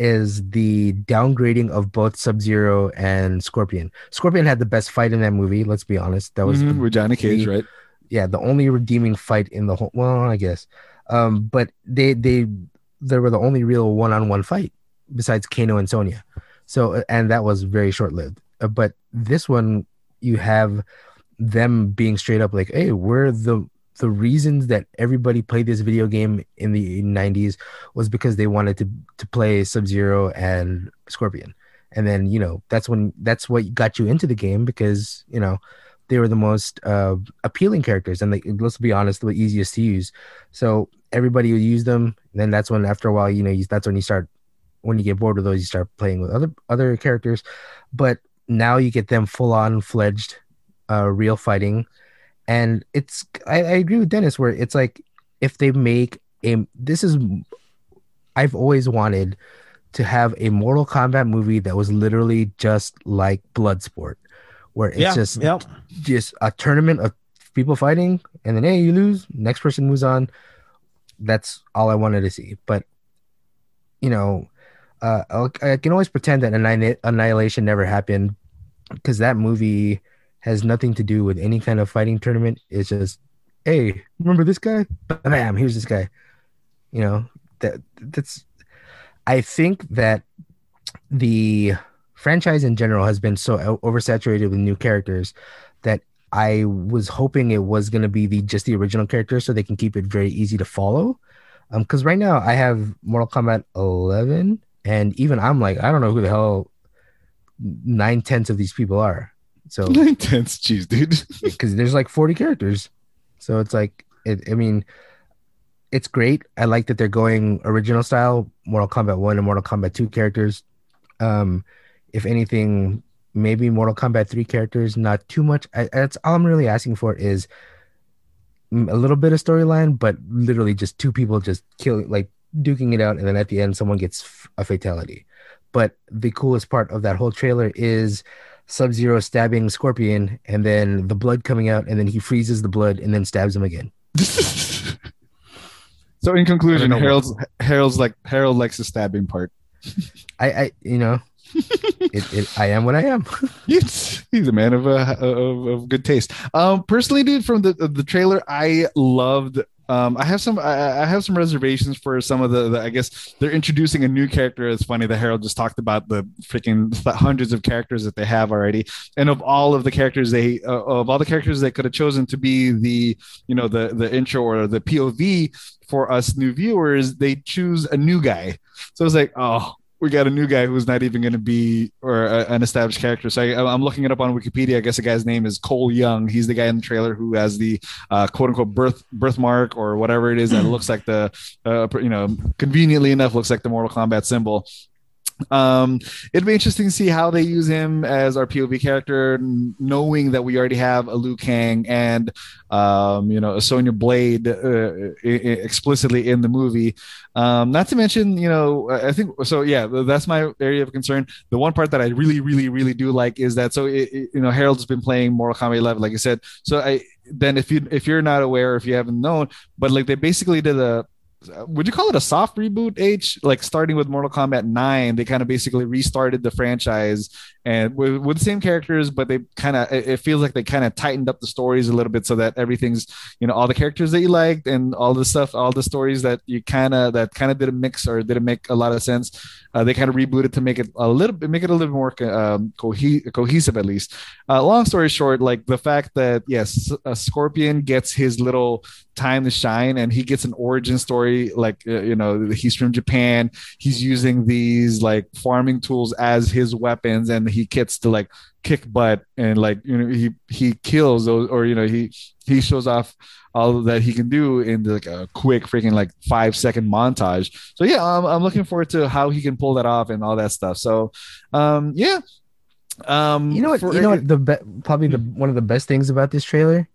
is the downgrading of both Sub Zero and Scorpion. Scorpion had the best fight in that movie. Let's be honest. That was the, With Johnny Cage, right? yeah the only redeeming fight in the whole. Well, I guess. Um, but they they they were the only real one on one fight besides Kano and Sonya. So and that was very short lived. Uh, but this one, you have them being straight up like, "Hey, we're the the reasons that everybody played this video game in the 90s was because they wanted to to play Sub Zero and Scorpion." And then you know that's when that's what got you into the game because you know they were the most uh, appealing characters and they, let's be honest, the easiest to use. So everybody would use them. And then that's when after a while, you know, you, that's when you start when you get bored of those, you start playing with other other characters. But now you get them full on fledged, uh, real fighting, and it's I, I agree with Dennis where it's like if they make a this is I've always wanted to have a Mortal Kombat movie that was literally just like Bloodsport, where it's yeah, just yeah. just a tournament of people fighting, and then hey, you lose, next person moves on. That's all I wanted to see. But you know, uh, I can always pretend that Annihil- Annihilation never happened because that movie has nothing to do with any kind of fighting tournament. It's just, hey, remember this guy? Bam, here's this guy. You know that that's. I think that the franchise in general has been so oversaturated with new characters that I was hoping it was going to be the just the original character so they can keep it very easy to follow. Um, because right now I have Mortal Kombat 11, and even I'm like, I don't know who the hell nine tenths of these people are. So [LAUGHS] intense jeez, dude. because there's like 40 characters, so it's like, it, I mean, it's great. I like that they're going original style, Mortal Kombat 1 and Mortal Kombat 2 characters. Um, if anything, maybe Mortal Kombat 3 characters, not too much. I, that's all I'm really asking for is a little bit of storyline, but literally just two people just killing, like duking it out, and then at the end, someone gets a fatality. But the coolest part of that whole trailer is Sub Zero stabbing Scorpion, and then the blood coming out, and then he freezes the blood and then stabs him again. [LAUGHS] so in conclusion, I don't know Harold's Harold's like Harold likes the stabbing part. I, I you know, it, it, I am what I am. [LAUGHS] He's, he's a man of, uh, of of good taste. Um, personally, dude, from the the trailer, I loved Um, I have some I, I have some reservations for some of the, the, I guess they're introducing a new character. It's funny that Harold just talked about the freaking hundreds of characters that they have already, and of all of the characters they uh, of all the characters they could have chosen to be the you know the the intro or the POV for us new viewers, they choose a new guy. So it's like, oh, we got a new guy who's not even going to be or a, an established character. So I, am looking it up on Wikipedia. I guess the guy's name is Cole Young. He's the guy in the trailer who has the uh, quote unquote birth birthmark or whatever it is that [CLEARS THROAT] looks like the uh, you know conveniently enough looks like the Mortal Kombat symbol. Um, it'd be interesting to see how they use him as our POV character, knowing that we already have a Liu Kang and um, you know a Sonya Blade uh, explicitly in the movie. Um, not to mention, you know, I think so. Yeah, that's my area of concern. The one part that I really, really, really do like is that so it, it, you know Harold's been playing Mortal Kombat 11, like I said. So I then if you if you're not aware, if you haven't known, but like they basically did a would you call it a soft reboot h? Like starting with mortal kombat 9 they kind of basically restarted the franchise and with, with the same characters but they kind of it, feels like they kind of tightened up the stories a little bit so that everything's you know all the characters that you liked and all the stuff all the stories that you kind of that kind of didn't mix or didn't make a lot of sense uh, they kind of rebooted to make it a little bit make it a little more um, cohe- cohesive at least. Uh, long story short like the fact that yes a scorpion gets his little time to shine and he gets an origin story like uh, you know he's from japan he's using these like farming tools as his weapons and he gets to like kick butt and like you know he he kills those or you know he he shows off all that he can do in like a quick freaking like five second montage so yeah I'm, I'm looking forward to how he can pull that off and all that stuff so um yeah um you know what for, you know what the be- probably the one of the best things about this trailer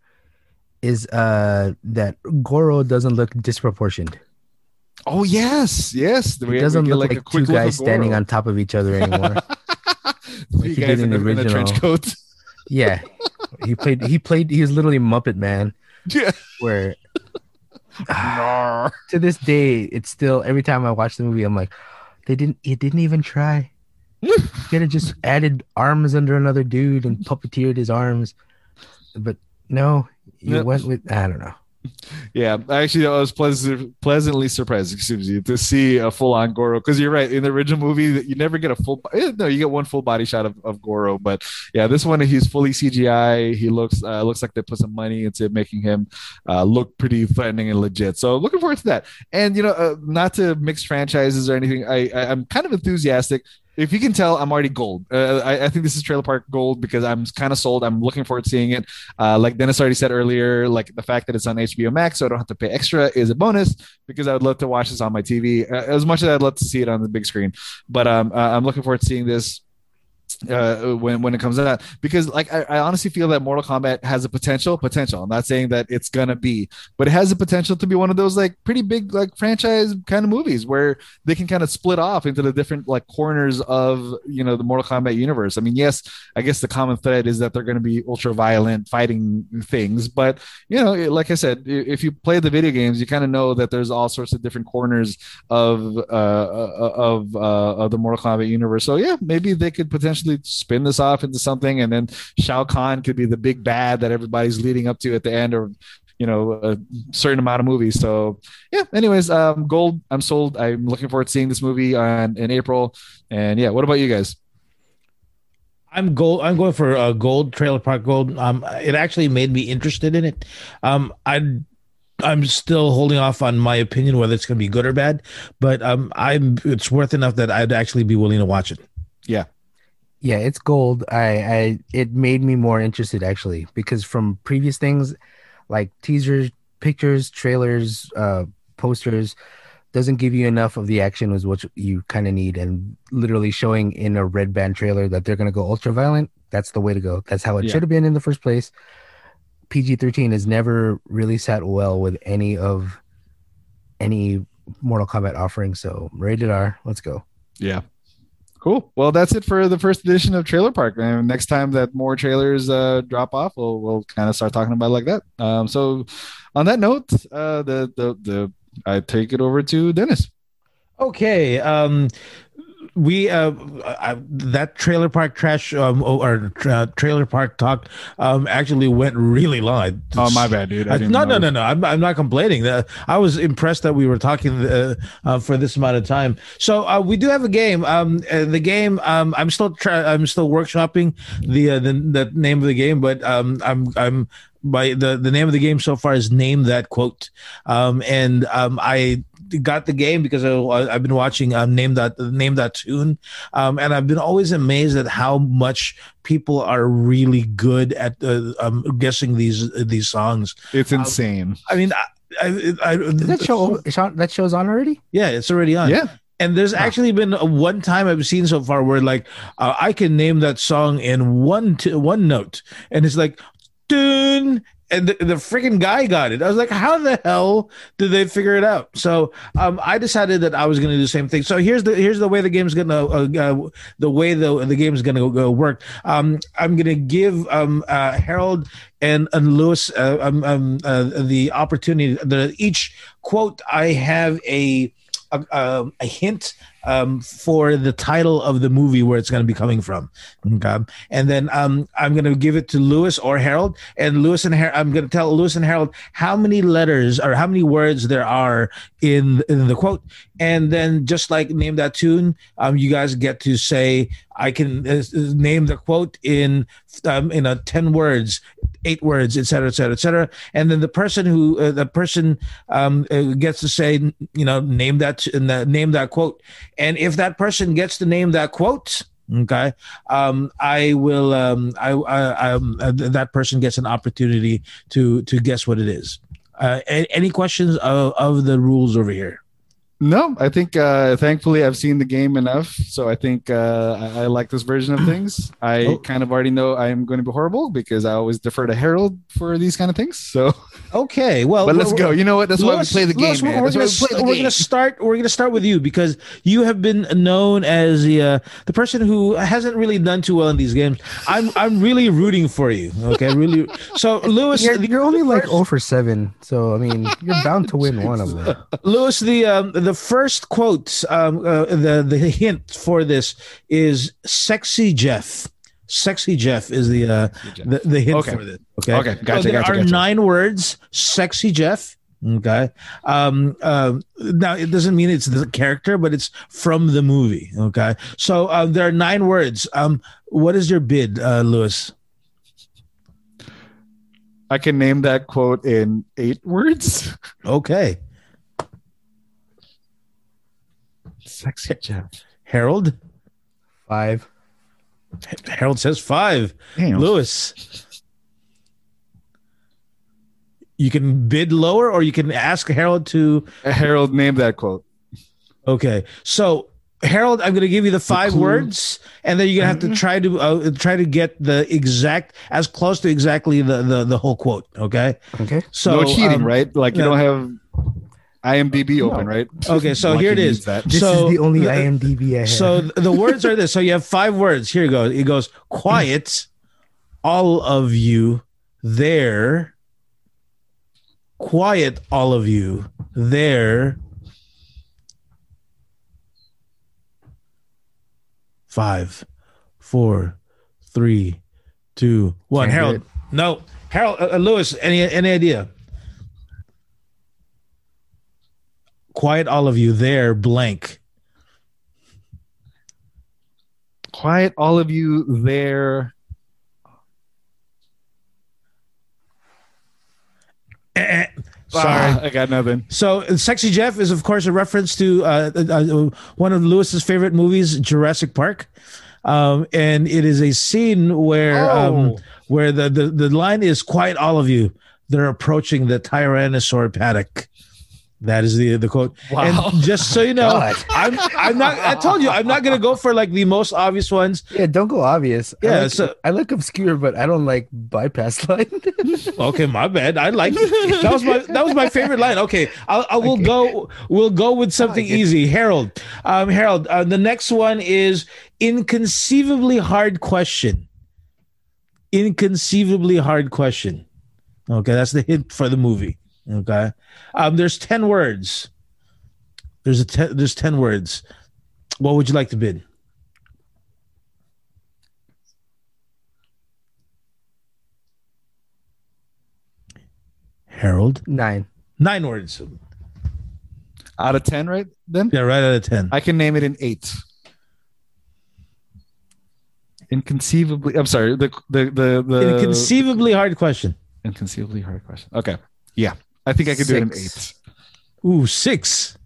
is uh that Goro doesn't look disproportioned. Oh yes, yes. It doesn't look like, like two guys standing on top of each other anymore. [LAUGHS] like guys in, the, in the trench coats. [LAUGHS] yeah, he played. He played. He was literally Muppet Man. Yeah. Where [SIGHS] to this day, it's still every time I watch the movie, I'm like, they didn't. He didn't even try. [LAUGHS] could have just added arms under another dude and puppeteered his arms, but no, you yep. went with I don't know. Yeah, actually, I was pleasant, pleasantly surprised, excuse me, to see a full on Goro. Because you're right, in the original movie, you never get a full. Eh, no, you get one full body shot of, of Goro, but yeah, this one he's fully CGI. He looks uh, looks like they put some money into making him uh, look pretty threatening and legit. So looking forward to that. And you know, uh, not to mix franchises or anything, I, I I'm kind of enthusiastic if you can tell, I'm already gold. Uh, I, I, think this is Trailer Park Gold because I'm kind of sold. I'm looking forward to seeing it. Uh, like Dennis already said earlier, like the fact that it's on HBO Max, so I don't have to pay extra, is a bonus because I would love to watch this on my TV uh, as much as I'd love to see it on the big screen. But um, uh, I'm looking forward to seeing this uh, when when it comes out because like I, I, honestly feel that Mortal Kombat has a potential potential. I'm not saying that it's gonna be, but it has the potential to be one of those like pretty big like franchise kind of movies where they can kind of split off into the different like corners of you know the Mortal Kombat universe. I mean, yes, I guess the common thread is that they're to be ultra violent fighting things, but you know, like I said, if you play the video games, you kind of know that there's all sorts of different corners of uh, uh of uh, of the Mortal Kombat universe. So yeah, maybe they could potentially potentially spin this off into something, and then Shao Kahn could be the big bad that everybody's leading up to at the end of you know a certain amount of movies. So yeah. Anyways, um, Gold, I'm sold. I'm looking forward to seeing this movie on in April. And yeah, what about you guys? I'm gold. I'm going for a gold trailer park gold. Um, it actually made me interested in it. Um, I I'm still holding off on my opinion whether it's going to be good or bad, but um, I'm it's worth enough that I'd actually be willing to watch it. Yeah, yeah, it's gold. I, I it made me more interested actually because from previous things like teasers, pictures, trailers, uh, posters doesn't give you enough of the action as what you kind of need and literally showing in a red band trailer that they're going to go ultra violent that's the way to go that's how it yeah. should have been in the first place pg-13 has never really sat well with any of any mortal kombat offering so rated r let's go yeah Cool. Well, that's it for the first edition of Trailer Park. And next time that more trailers uh, drop off, we'll we'll kind of start talking about like that. Um, so, on that note, uh, the the the I take it over to Dennis. Okay. Um, we uh, that trailer park trash um, or uh, trailer park talk um, actually went really long. Oh my bad, dude. I I- no, no, no, no. I'm, I'm not complaining. Uh, I was impressed that we were talking uh, uh, for this amount of time. So uh, we do have a game. Um, uh, the game. Um, I'm still try- I'm still workshopping the uh, the the name of the game, but um, I'm I'm by the the name of the game so far is name that quote. Um, and um, I got the game because I, I've been watching um, name that name that tune, um, and I've been always amazed at how much people are really good at uh, um, guessing these these songs. It's insane. I mean, I, I, I, that show Sean, that show's on already? yeah, it's already on. Yeah. And there's actually been a one time I've seen so far where like uh, I can name that song in one t- one note, and it's like, dun, and the, the freaking guy got it. I was like, how the hell did they figure it out? So um, I decided that I was going to do the same thing. So here's the here's the way the game's going to uh, uh, the way the the game's going to go work. Um, I'm going to give um, uh, Harold and and Lewis uh, um, um, uh, the opportunity. Each quote I have a a, a, a hint um, for the title of the movie where it's going to be coming from. Okay. And then um, I'm going to give it to Lewis or Harold. And Lewis and Har- I'm going to tell Lewis and Harold how many letters or how many words there are in, in the quote. And then just like name that tune, um, you guys get to say, I can uh, name the quote in um, in a 10 words eight words, et cetera, et cetera, et cetera. And then the person who uh, the person um, uh, gets to say, you know, name that name that quote. And if that person gets to name that quote, okay, um, I will. Um, I, I, um, uh, that person gets an opportunity to to guess what it is. Uh, any questions of, of the rules over here? No, I think uh, thankfully I've seen the game enough, so I think uh, I, I like this version of things. [CLEARS THROAT] I Oh. kind of already know I am going to be horrible because I always defer to Harold for these kind of things. So, Okay, well, but let's go. You know what? That's why we play the game, Lewis, man. We're, gonna, we play the we're game. gonna start. We're gonna start with you because you have been known as the uh, the person who hasn't really done too well in these games. I'm I'm really rooting for you. Okay, really. So Lewis, You're, you're only like 0 for 7. So, I mean, you're bound to win one of them. Lewis, the um, the first quote, um, uh, the the hint for this is "sexy Jeff." Sexy Jeff is the uh, the, the hint Okay. for this. Okay, Okay, gotcha, So there gotcha, are gotcha. nine words. Sexy Jeff. Okay. Um, um, now it doesn't mean it's the character, but it's from the movie. Okay. So um, there are nine words. Um, what is your bid, uh, Lewis? I can name that quote in eight words. [LAUGHS] Okay. Sexy Jeff. Harold. 5. Harold says five. Damn. Lewis. You can bid lower, or you can ask Harold to. Harold, name that quote. Okay, so Harold, I'm going to give you the five clue. words, and then you're going to have to try to uh, try to get the exact, as close to exactly the the, the whole quote. Okay, Okay. so no cheating, um, right? Like you no. don't have IMDb open, right? Okay, so Lucky here it is. that. This So- is the only IMDb I have. So the words are this. So you have five words. Here you go. It goes quiet, all of you there. Quiet, all of you there. Five, four, three, two, one. Can't Harold, no. Harold, uh, uh, Lewis, any any idea? Quiet, all of you there. Blank. Quiet, all of you there. Eh, eh. Ah, Sorry. I got nothing. So, "Sexy Jeff" is, of course, a reference to uh, uh, uh, one of Lewis's favorite movies, Jurassic Park, um, and it is a scene where um, Oh. where the, the the line is "Quiet, all of you." They're approaching the Tyrannosaur paddock. That is the the quote. Wow. And just so you know, [LAUGHS] God. I'm I'm not. I told you I'm not going to go for like the most obvious ones. yeah, don't go obvious. I Yeah, like, so- I like obscure, but I don't like bypass [LAUGHS] line. Okay, my bad. I like that was my that was my favorite line. Okay, I'll, I will go. We'll go with something get- easy. Harold, um, Harold. Uh, the next one is inconceivably hard question. Inconceivably hard question. Okay, that's the hint for the movie. Okay, um, there's ten words. There's a ten, there's ten words. What would you like to bid? Harold, Nine. nine words. Out of ten, right? Then Yeah, right out of ten. I can name it in eight. Inconceivably, I'm sorry. The the the the Inconceivably hard question. inconceivably hard question. Okay, yeah, I think I could do it in eight. Ooh, six.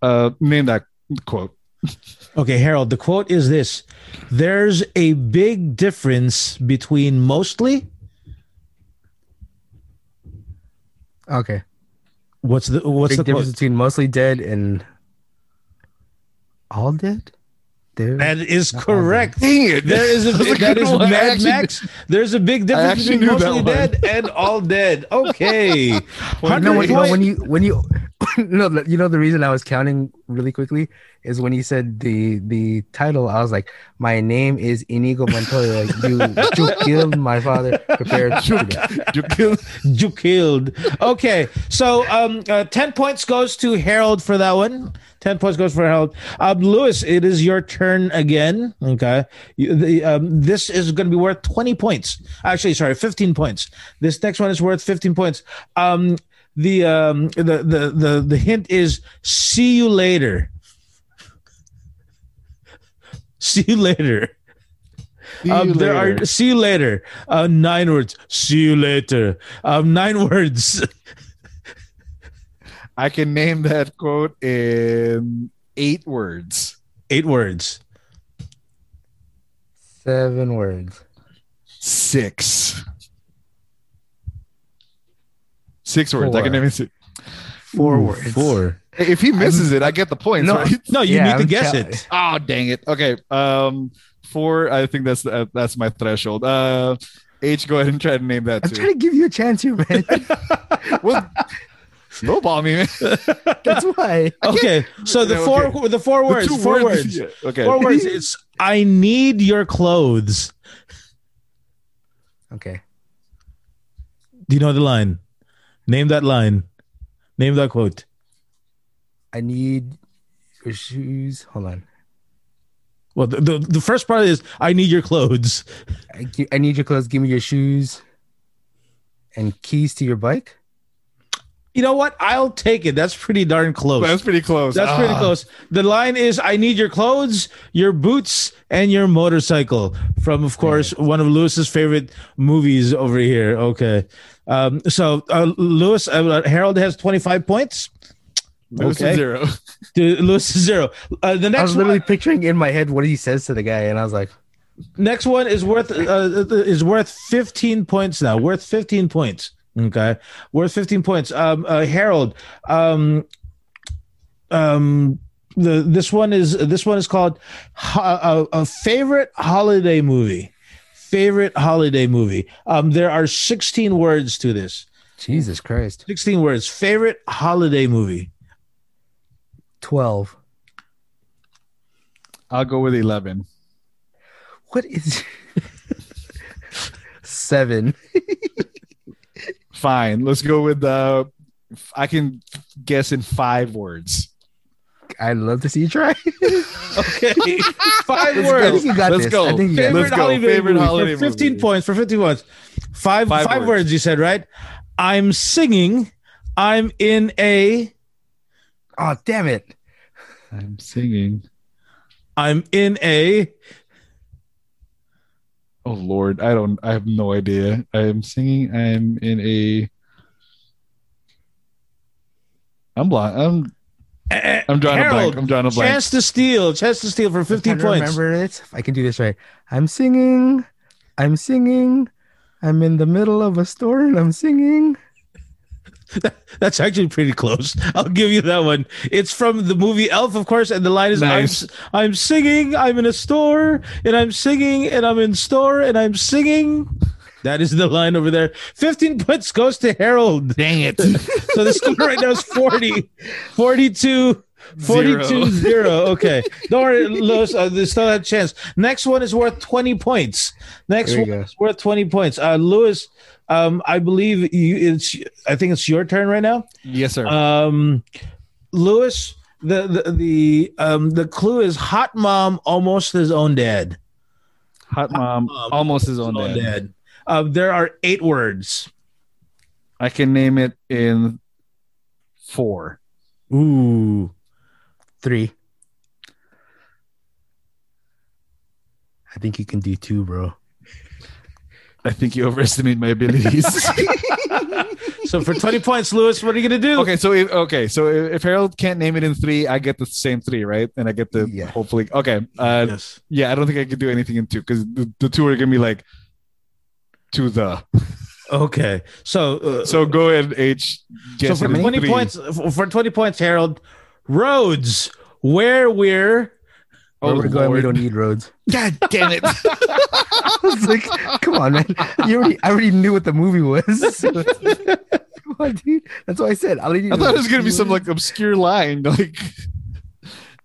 Uh, name that quote. Okay, Harold, the quote is this There's a big difference between mostly. Okay. What's the what's Big the difference quote? between mostly dead and all dead. There. That is correct. [LAUGHS] Dang it! There is a [LAUGHS] That was a that one. Mad actually- Max. There's a big difference between mostly dead and all dead. [LAUGHS] Okay. no, Hundred when, no, when you when you [LAUGHS] no, you know the reason I was counting really quickly is when you said the the title. I was like, my name is Inigo Montoya. Like you, you [LAUGHS] killed my father. Prepare to. You killed- you killed. Okay, so um, uh, ten points goes to Harold for that one. Ten points goes for Harold. Um, Lewis, it is your turn again. Okay, you, the, um, this is going to be worth twenty points. Actually, sorry, fifteen points. This next one is worth fifteen points. Um, the um, the the the the hint is see you later. [LAUGHS] See you later. See Um, you there later. are see you later. Uh, nine words. See you later. Um, nine [LAUGHS] words. I can name that quote in eight words. Eight words. Seven words. Six. Six words. I can Four. name it. six. Four Ooh, words. Four. If he misses it, I get the points, No. right? [LAUGHS] No, you Yeah, need to I'm guess count- it. Oh, dang it. Okay. Um, four. I think that's uh, that's my threshold. Uh, H, go ahead and try to name that I'm too. trying to give you a chance here, man. [LAUGHS] well, snowball me, man. [LAUGHS] That's why. Okay. So the Yeah, four okay. the four words. The two four words. Yeah, Okay. Four words. It's I need your clothes. Okay. Do you know the line? Name that line. Name that quote. I need your shoes. Hold on. Well, the, the, the first part is I need your clothes. I, I need your clothes. Give me your shoes and keys to your bike. You know what? I'll take it. That's pretty darn close. That's pretty close. That's pretty Ah. close. The line is I need your clothes, your boots, and your motorcycle from, of course, one of Lewis's favorite movies over here. Okay. Um, so, uh, Lewis, uh, Harold has 25 points. Lewis is Okay. zero. [LAUGHS] To Lewis is zero. Uh, the I next was literally one, picturing in my head what he says to the guy, and I was like, next one is worth uh, is worth 15 points now. Worth 15 points. Okay. Worth 15 points. Um, uh, Harold, um, um, the this one is this one is called ho- a, a favorite holiday movie. Favorite holiday movie. Um, there are 16 words to this. Jesus Christ. 16 words. Favorite holiday movie. 12. I'll go with eleven. What is. [LAUGHS] Seven. [LAUGHS] Fine. Let's go with uh I can guess in five words. I'd love to see you try. [LAUGHS] Okay. Five I words. think you got Let's this. go. I think you got favorite Let's go. holiday Favorite movie holiday for 15 movie. points for 15 points five Five five, words. words. you said right i'm singing i'm in a Oh, damn it. I'm singing. i'm in a Oh Lord, I don't I have no idea. I'm singing, I'm in a I'm blind. I'm eh, eh, I'm drawing a blank. Harold, I'm drawing a blank. chance to steal chance to steal for 15 points Remember it? If I can do this right. I'm singing. I'm singing. I'm in the middle of a store and I'm singing. [LAUGHS] that's actually pretty close. I'll give you that one. It's from the movie elf of course and the line is Nice. I'm, I'm singing i'm in a store and i'm singing and i'm in store and i'm singing. That is the line over there. 15 points goes to harold. Dang it. [LAUGHS] So the score right now is 40, 42, 42 0. [LAUGHS] Okay. Don't worry, Lewis. Uh, there's still a chance. Next one is worth 20 points. Next one go. is worth 20 points. Uh, Lewis, um, I believe you, it's, I think it's your turn right now. Yes, sir. Um, Lewis, the, the, the, um, the clue is hot mom, almost his own dad. Hot mom, um, almost his own Own dad. dad. Uh, there are eight words. I can name it in four. Ooh. Three. I think you can do two, bro. I think you overestimate my abilities. [LAUGHS] [LAUGHS] So for 20 points, Lewis, what are you going to do? okay, so if, okay, so if, if Harold can't name it in three, I get the same three, right? And I get the Yeah. hopefully. Okay, uh, Yes. yeah, I don't think I could do anything in two because the, the two are gonna be like to the. [LAUGHS] Okay. So, uh, So go ahead, H. so for it 20 three. points, for 20 points, Harold, roads where we're Oh, Where we're going, we don't need roads. God damn it! [LAUGHS] I was like, come on, man. You already, I already knew what the movie was. [LAUGHS] come on, dude. That's what I said. I, I thought it was gonna be some like obscure line, [LAUGHS] like.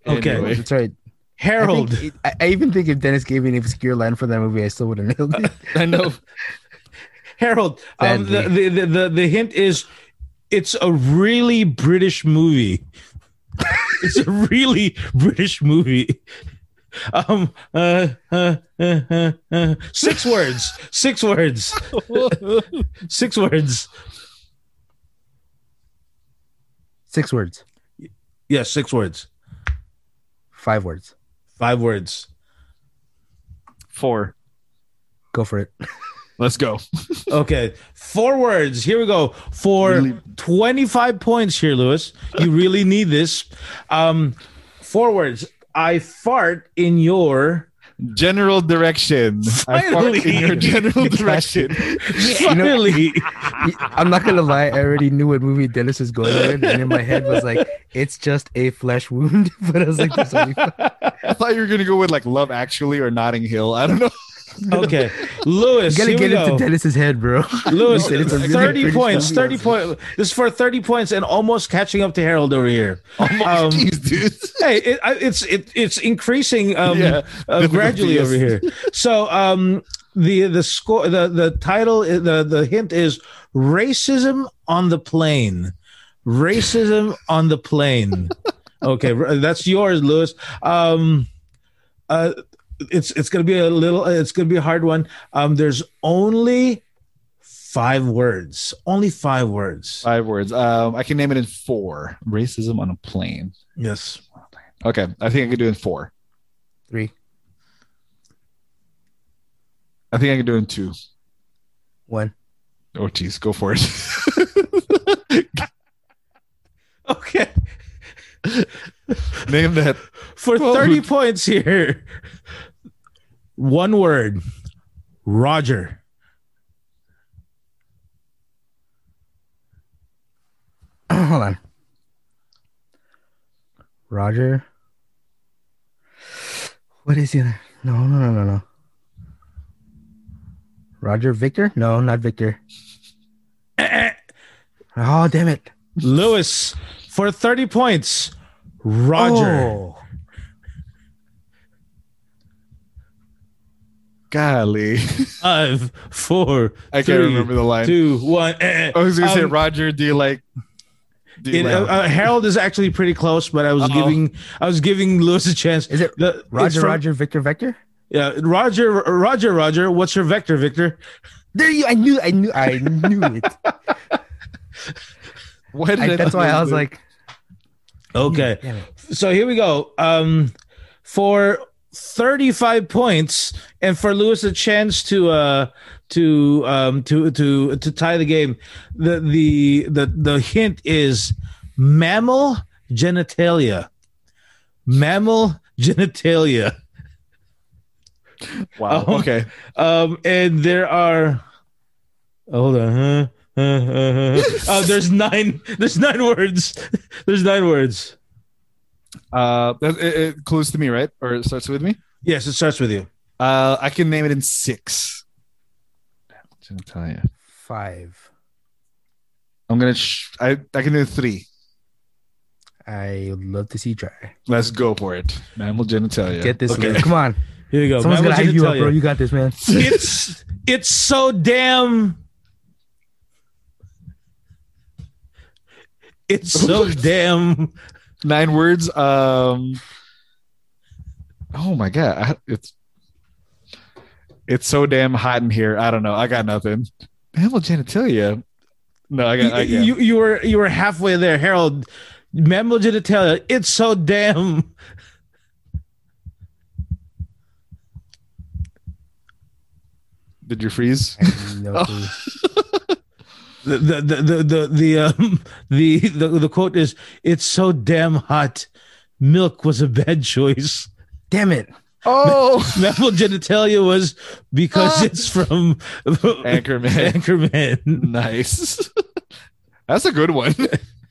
Okay. Anyway. That's right. Harold. think it- I, I even think if Dennis gave me an obscure line for that movie, I still would have nailed it. I know. Harold, um, the, the, the, the, the hint is it's a really British movie. [LAUGHS] it's a really British movie. Um, uh, uh, uh, uh, uh, six words, six words, [LAUGHS] six words. Six words, Yes, six words, five words. five words. Four. Go for it. [LAUGHS] Let's go. [LAUGHS] Okay, four words. Here we go. For Really? 25 points here, Lewis. You really need this. Um, four words. I fart in your. General direction. I fart Finally. in your general [LAUGHS] direction. Finally. I'm not gonna lie. I already knew what movie Dennis is going with, and in my head was like, "It's just a flesh wound." [LAUGHS] But I was like, only I thought you were gonna go with like Love Actually or Notting Hill. I don't know. [LAUGHS] okay, [LAUGHS] Lewis. You gotta get into go. Dennis's head, bro. [LAUGHS] Lewis, You said it's a really 30 points. movie. 30 points. This is for 30 points and almost catching up to Harold over here. Um, Jeez, dude. hey, it, it's it, it's increasing um, Yeah, uh, gradually over here. So um, the the score the the title the the hint is racism on the plane. Racism on the plane. Okay, that's yours, Lewis. Um, uh, it's it's gonna be a little. It's gonna be a hard one. Um, there's only five words. Only five words. Five words. Um, I can name it in four. Racism on a plane. Yes. Okay, I think I can do it in four. Three, I think I can do it in two. one. Oh, geez, go for it. [LAUGHS] Okay. name that. for 30 points here. One word. Roger. [CLEARS THROAT] Hold on. Roger. What is the other? No, no, no, no, no. Roger Victor? No, not Victor. [CLEARS THROAT] Oh, damn it. Lewis for 30 points. Roger. Oh. Golly, Five, four, I can't remember the line. two, one. Eh, eh. I was gonna say, Um, Roger, do you like? Do you It, like- uh, uh, Harold is actually pretty close, but I was Uh-oh. giving I was giving Lewis a chance. Is it The- it's Roger, from- Roger, Victor, Vector? Yeah, Roger, Roger, Roger. What's your vector, Victor? There you I knew I knew I knew it. [LAUGHS] Why did I, I that's why I was like, Okay. damn it. So here we go. Um, for 35 points and for Lewis a chance to uh to um to to to tie the game. The the the the hint is mammal genitalia. Mammal genitalia. wow. [LAUGHS] um, okay, Um and there are hold on, huh? Uh, uh, uh, uh, there's nine there's nine words. [LAUGHS] There's nine words. Uh, it, it clues to me, right? Or it starts with me. Yes, it starts with you. Uh, I can name it in six. Damn, genitalia. Five. I'm gonna. Sh- I I can do three. I would love to see you try. Let's go for it. Mammal genitalia. Get this. Okay. Come on. Here you go. Someone's Mammal gonna hype you up, bro. You got this, man. [LAUGHS] it's it's so damn [LAUGHS] it's so damn Nine words. Um. Oh my god, I, it's it's so damn hot in here. I don't know. I got nothing. Mammal genitalia. No, I got. I you, got. you you were you were halfway there harold mammal genitalia it's so damn Did you freeze? No clue. [LAUGHS] the the the the the the, um, [LAUGHS] the, the the quote is it's so damn hot milk was a bad [LAUGHS] choice Damn it. Oh, [LAUGHS] mammal genitalia was because it's from Anchorman. anchorman nice. That's a good one.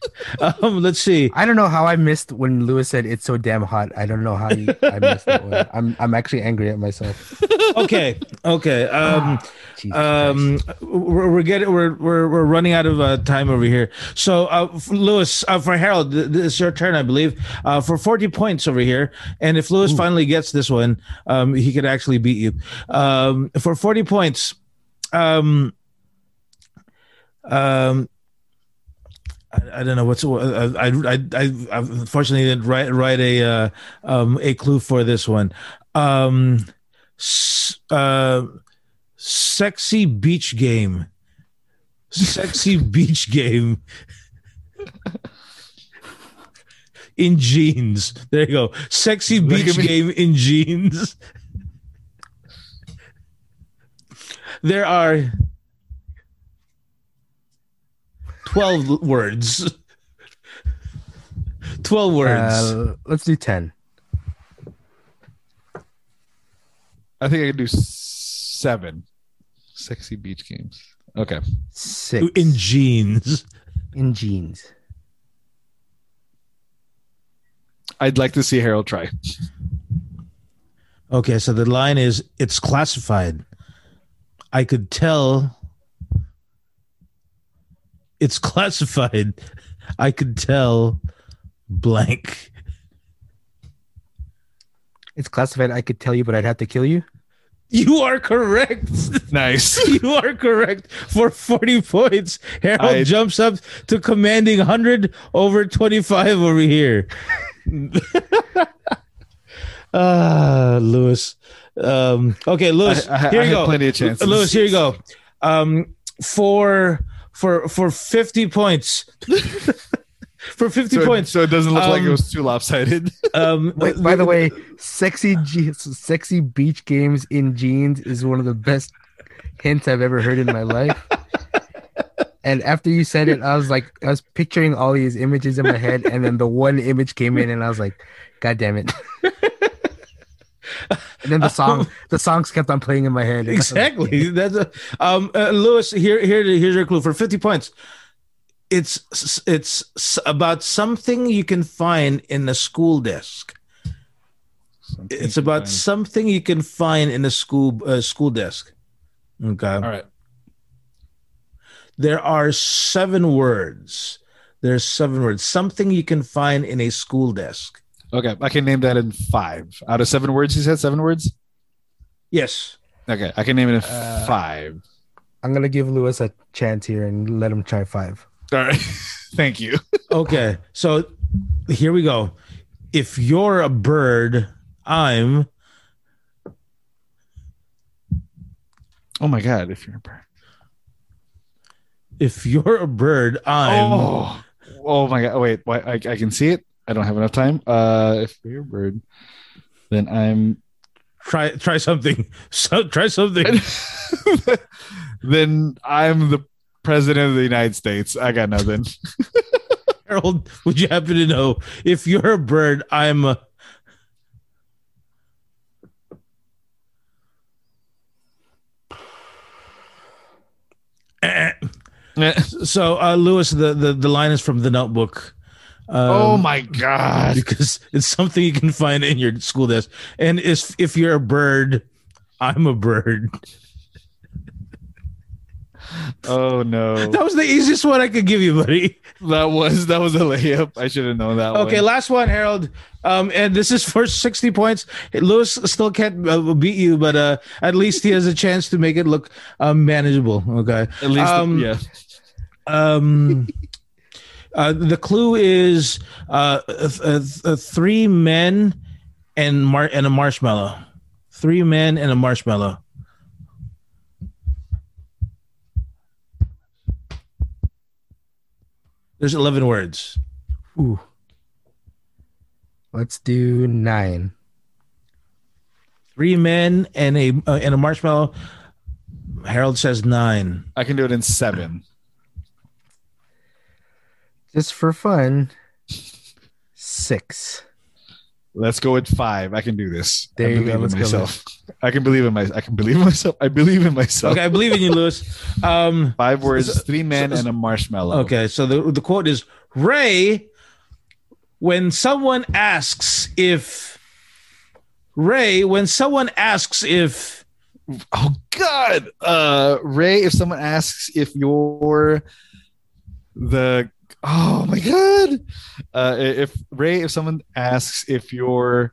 [LAUGHS] um let's see I don't know how I missed when Lewis said it's so damn hot. I don't know how you, I missed that one. I'm I'm actually angry at myself. [LAUGHS] okay okay um Jesus um we're, we're getting we're, we're we're running out of uh, time over here so uh lewis uh, for harold th- this is your turn i believe uh for 40 points over here and if lewis finally gets this one um he could actually beat you um for 40 points um um I, I don't know what's uh, I, I I I unfortunately didn't write write a uh, um a clue for this one. Um, s- uh, sexy beach game. Sexy [LAUGHS] beach game. [LAUGHS] In jeans. There you go. Sexy beach game in jeans. [LAUGHS] There are 12 words. 12 words. Uh, let's do ten. I think I can do seven. Sexy beach games. Okay. Six in jeans. in jeans. I'd like to see Harold try. Okay, so the line is it's classified. I could tell it's classified. I could tell blank. It's classified. I could tell you, but I'd have to kill you. You are correct. Nice. [LAUGHS] You are correct for 40 points. Harold I- jumps up to commanding 100 over 25 over here. [LAUGHS] Ah, Lewis. Um, okay, Lewis. I- I- here I you had go. plenty of chances. Lewis, here you go. Um, for for for 50 points. [LAUGHS] for 50 So, points. so it doesn't look like it Um, was too lopsided. [LAUGHS] Um, Wait, by the way, sexy je- sexy beach games in jeans is one of the best hints I've ever heard in my life. And after you said it, I was like, I was picturing all these images in my head, and then the one image came in, and I was like, God damn it! [LAUGHS] and then the [LAUGHS] song, the songs kept on playing in my head. and I was like, exactly. [LAUGHS] That's a, um, uh, Lewis. Here, here, here's your clue for 50 points. It's it's about something you can find in a school desk. It's about something you can find in a school uh, school desk. Okay. All right. There are seven words. There's seven words. Something you can find in a school desk. Okay. I can name that in five. Out of seven words, he said seven words? Yes. Okay. I can name it in Uh, five. I'm gonna give Lewis a chance here and let him try five. All right. [LAUGHS] Thank you. Okay. So here we go. If you're a bird, I'm Oh my God. If you're a bird. if you're a bird, I'm Oh, oh my God. Wait, why, I, I can see it. I don't have enough time. Uh, if you're a bird, then I'm try try something. [LAUGHS] So try something. [LAUGHS] then I'm the president of the United States. I got nothing. [LAUGHS] Harold, would you happen to know if you're a bird, I'm a Eh. So, uh, Lewis, the, the, the line is from the notebook. Um, oh my God. Because it's something you can find in your school desk. And if, if you're a bird, I'm a bird. Oh no. That was the easiest one I could give you, buddy. That was that was a layup. I should have known that. Okay, one. last one, Harold. Um, and this is for sixty points. Lewis still can't uh, beat you, but uh, at least he has a chance to make it look um, manageable. Okay. At least, Um, yeah. Um, uh, the clue is uh, th- uh, th- uh, three men and mar- and a marshmallow. Three men and a marshmallow. There's eleven words. Ooh. Let's do nine. Three men and a uh, and a marshmallow. Harold says nine. I can do it in seven. Just for fun. Six. Let's go with five. I can do this. There I you believe go. Let's in go, myself. [LAUGHS] I can believe in my. I can believe in myself. I believe in myself. Okay, I believe in you, Lewis. Um, [LAUGHS] Five words, So- three men, so- and a marshmallow. Okay, so the the quote is Ray. When someone asks if Ray, when someone asks if Oh God, uh, Ray. If someone asks if you're the, oh my God, uh, if Ray, if someone asks if you're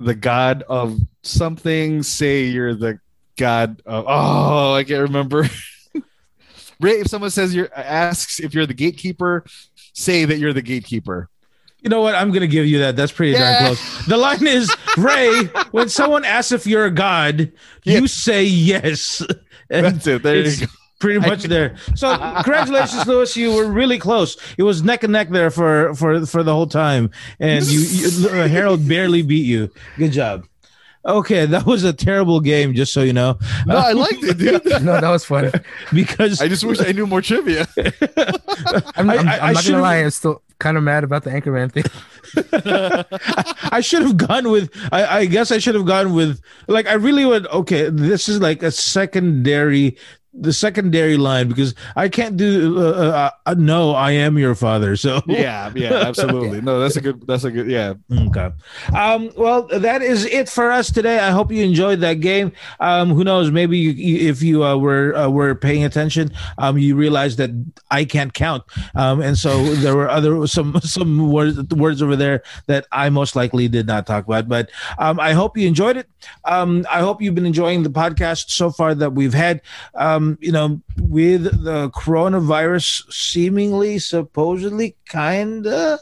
the god of something, say you're the god of. Oh, I can't remember. [LAUGHS] Ray, if someone says you're asks if you're the gatekeeper, say that you're the gatekeeper. you know what, I'm gonna give you that. That's pretty Yeah. darn close. The line is Ray. When someone asks if you're a god, Yeah. you say yes. [LAUGHS] And That's it. There you go. Pretty much there. So [LAUGHS] congratulations, Lewis. You were really close. It was neck and neck there for for for the whole time, and you, you Harold barely beat you. Good job. Okay, that was a terrible game. Just so you know, No, I liked it, dude. [LAUGHS] No, that was fun. because I just wish I knew more trivia. [LAUGHS] I'm, I- I'm, I- I I'm not should've- gonna lie. I'm still kind of mad about the Anchorman thing. I should have gone with. I, I guess I should have gone with. Like I really would. Okay, this is like a secondary, the secondary line because I can't do. Uh, uh, uh, no, I am your father. So yeah, yeah, [LAUGHS] absolutely. No, that's a good. That's a good. Yeah, Okay. Um, well, that is it for us today. I hope you enjoyed that game. Um, who knows? Maybe you, you, if you uh, were uh, were paying attention, um, you realized that I can't count, um, and so there were other some some words words over there that I most likely did not talk about. But um, I hope you enjoyed it. Um, I hope you've been enjoying the podcast so far that we've had. Um, Um, you know, with the coronavirus seemingly, supposedly, kinda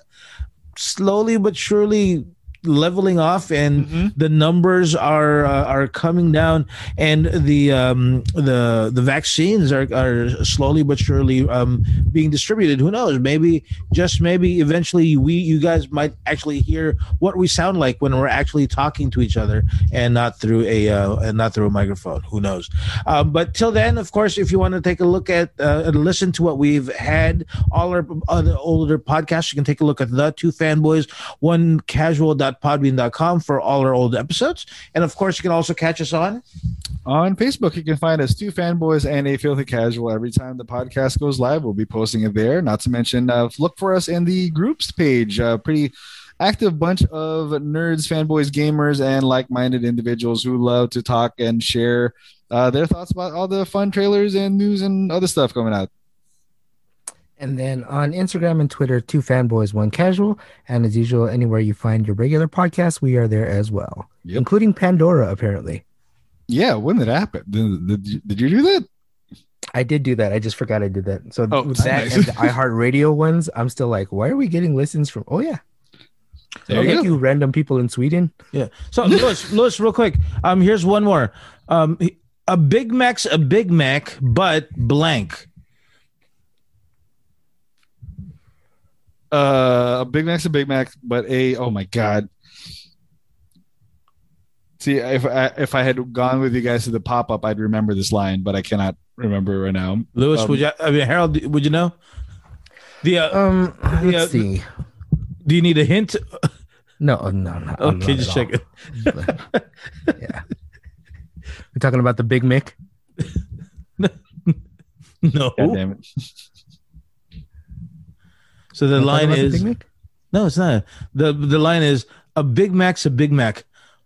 slowly but surely leveling off and Mhm. the numbers are uh, are coming down and the um the the vaccines are are slowly but surely um being distributed. Who knows? Maybe just maybe eventually we you guys might actually hear what we sound like when we're actually talking to each other and not through a uh, and not through a microphone. Who knows? Um, but till then of course if you want to take a look at uh, and listen to what we've had all our other older podcasts you can take a look at the two fanboys one casual.podbean.com for all our old episodes and of course you can also catch us on on Facebook you can find us two fanboys and a filthy casual. Every time the podcast goes live, we'll be posting it there. Not to mention, uh, look for us in the groups page. Uh, pretty active bunch of nerds, fanboys, gamers, and like-minded individuals who love to talk and share uh, their thoughts about all the fun trailers and news and other stuff coming out. And then on Instagram and Twitter, two fanboys, one casual. And as usual, anywhere you find your regular podcast, we are there as well, Yep. including Pandora, apparently. Yeah, when did it happen? Did, did, you, did you do that? I did do that. I just forgot I did that. So Oh, with that nice. and the iHeartRadio ones, I'm still like, why are we getting listens from? Oh yeah, There you you, random people in Sweden. yeah so lewis lewis real quick um here's one more um a big mac's a big mac but blank Uh, a Big Mac's a Big Mac, but a oh my god. See, if I if I had gone with you guys to the pop up, I'd remember this line, but I cannot remember it right now. lewis Um, would you i mean harold would you know the uh, Um, let's Yeah, see. do you need a hint No, uh, no, no. Okay just at all. check it [LAUGHS] yeah. We're talking about the Big Mick. [LAUGHS] no God damn it. So the line is no it's not the the line is a big mac's a big mac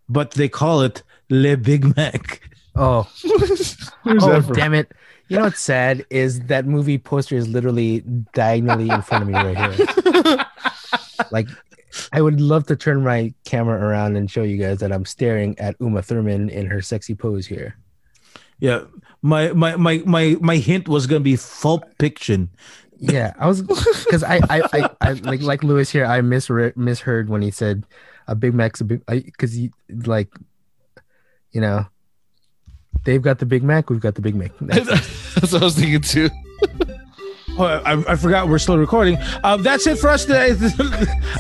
but they call it le big mac Oh, [LAUGHS] oh damn it! You know what's sad is that movie poster is literally diagonally in front of me right here. [LAUGHS] like, I would love to turn my camera around and show you guys that I'm staring at Uma Thurman in her sexy pose here. Yeah, my my my my my hint was gonna be Pulp Fiction. Yeah, I was because I, I I I like like Lewis here. I misread misheard when he said a Big Mac's a big because he like you know they've got the Big Mac, we've got the Big Mac. That's- [LAUGHS] That's what I was thinking too. [LAUGHS] Oh, I, I forgot we're still recording. Um, that's it for us today. [LAUGHS]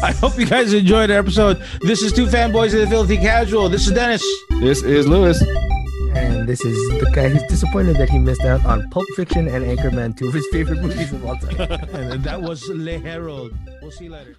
I hope you guys enjoyed the episode. This is two fanboys of the filthy casual. This is Dennis. This is Lewis. And this is the guy who's disappointed that he missed out on Pulp Fiction and Anchorman, two of his favorite movies of all time. [LAUGHS] and that was Le Harold. We'll see you later.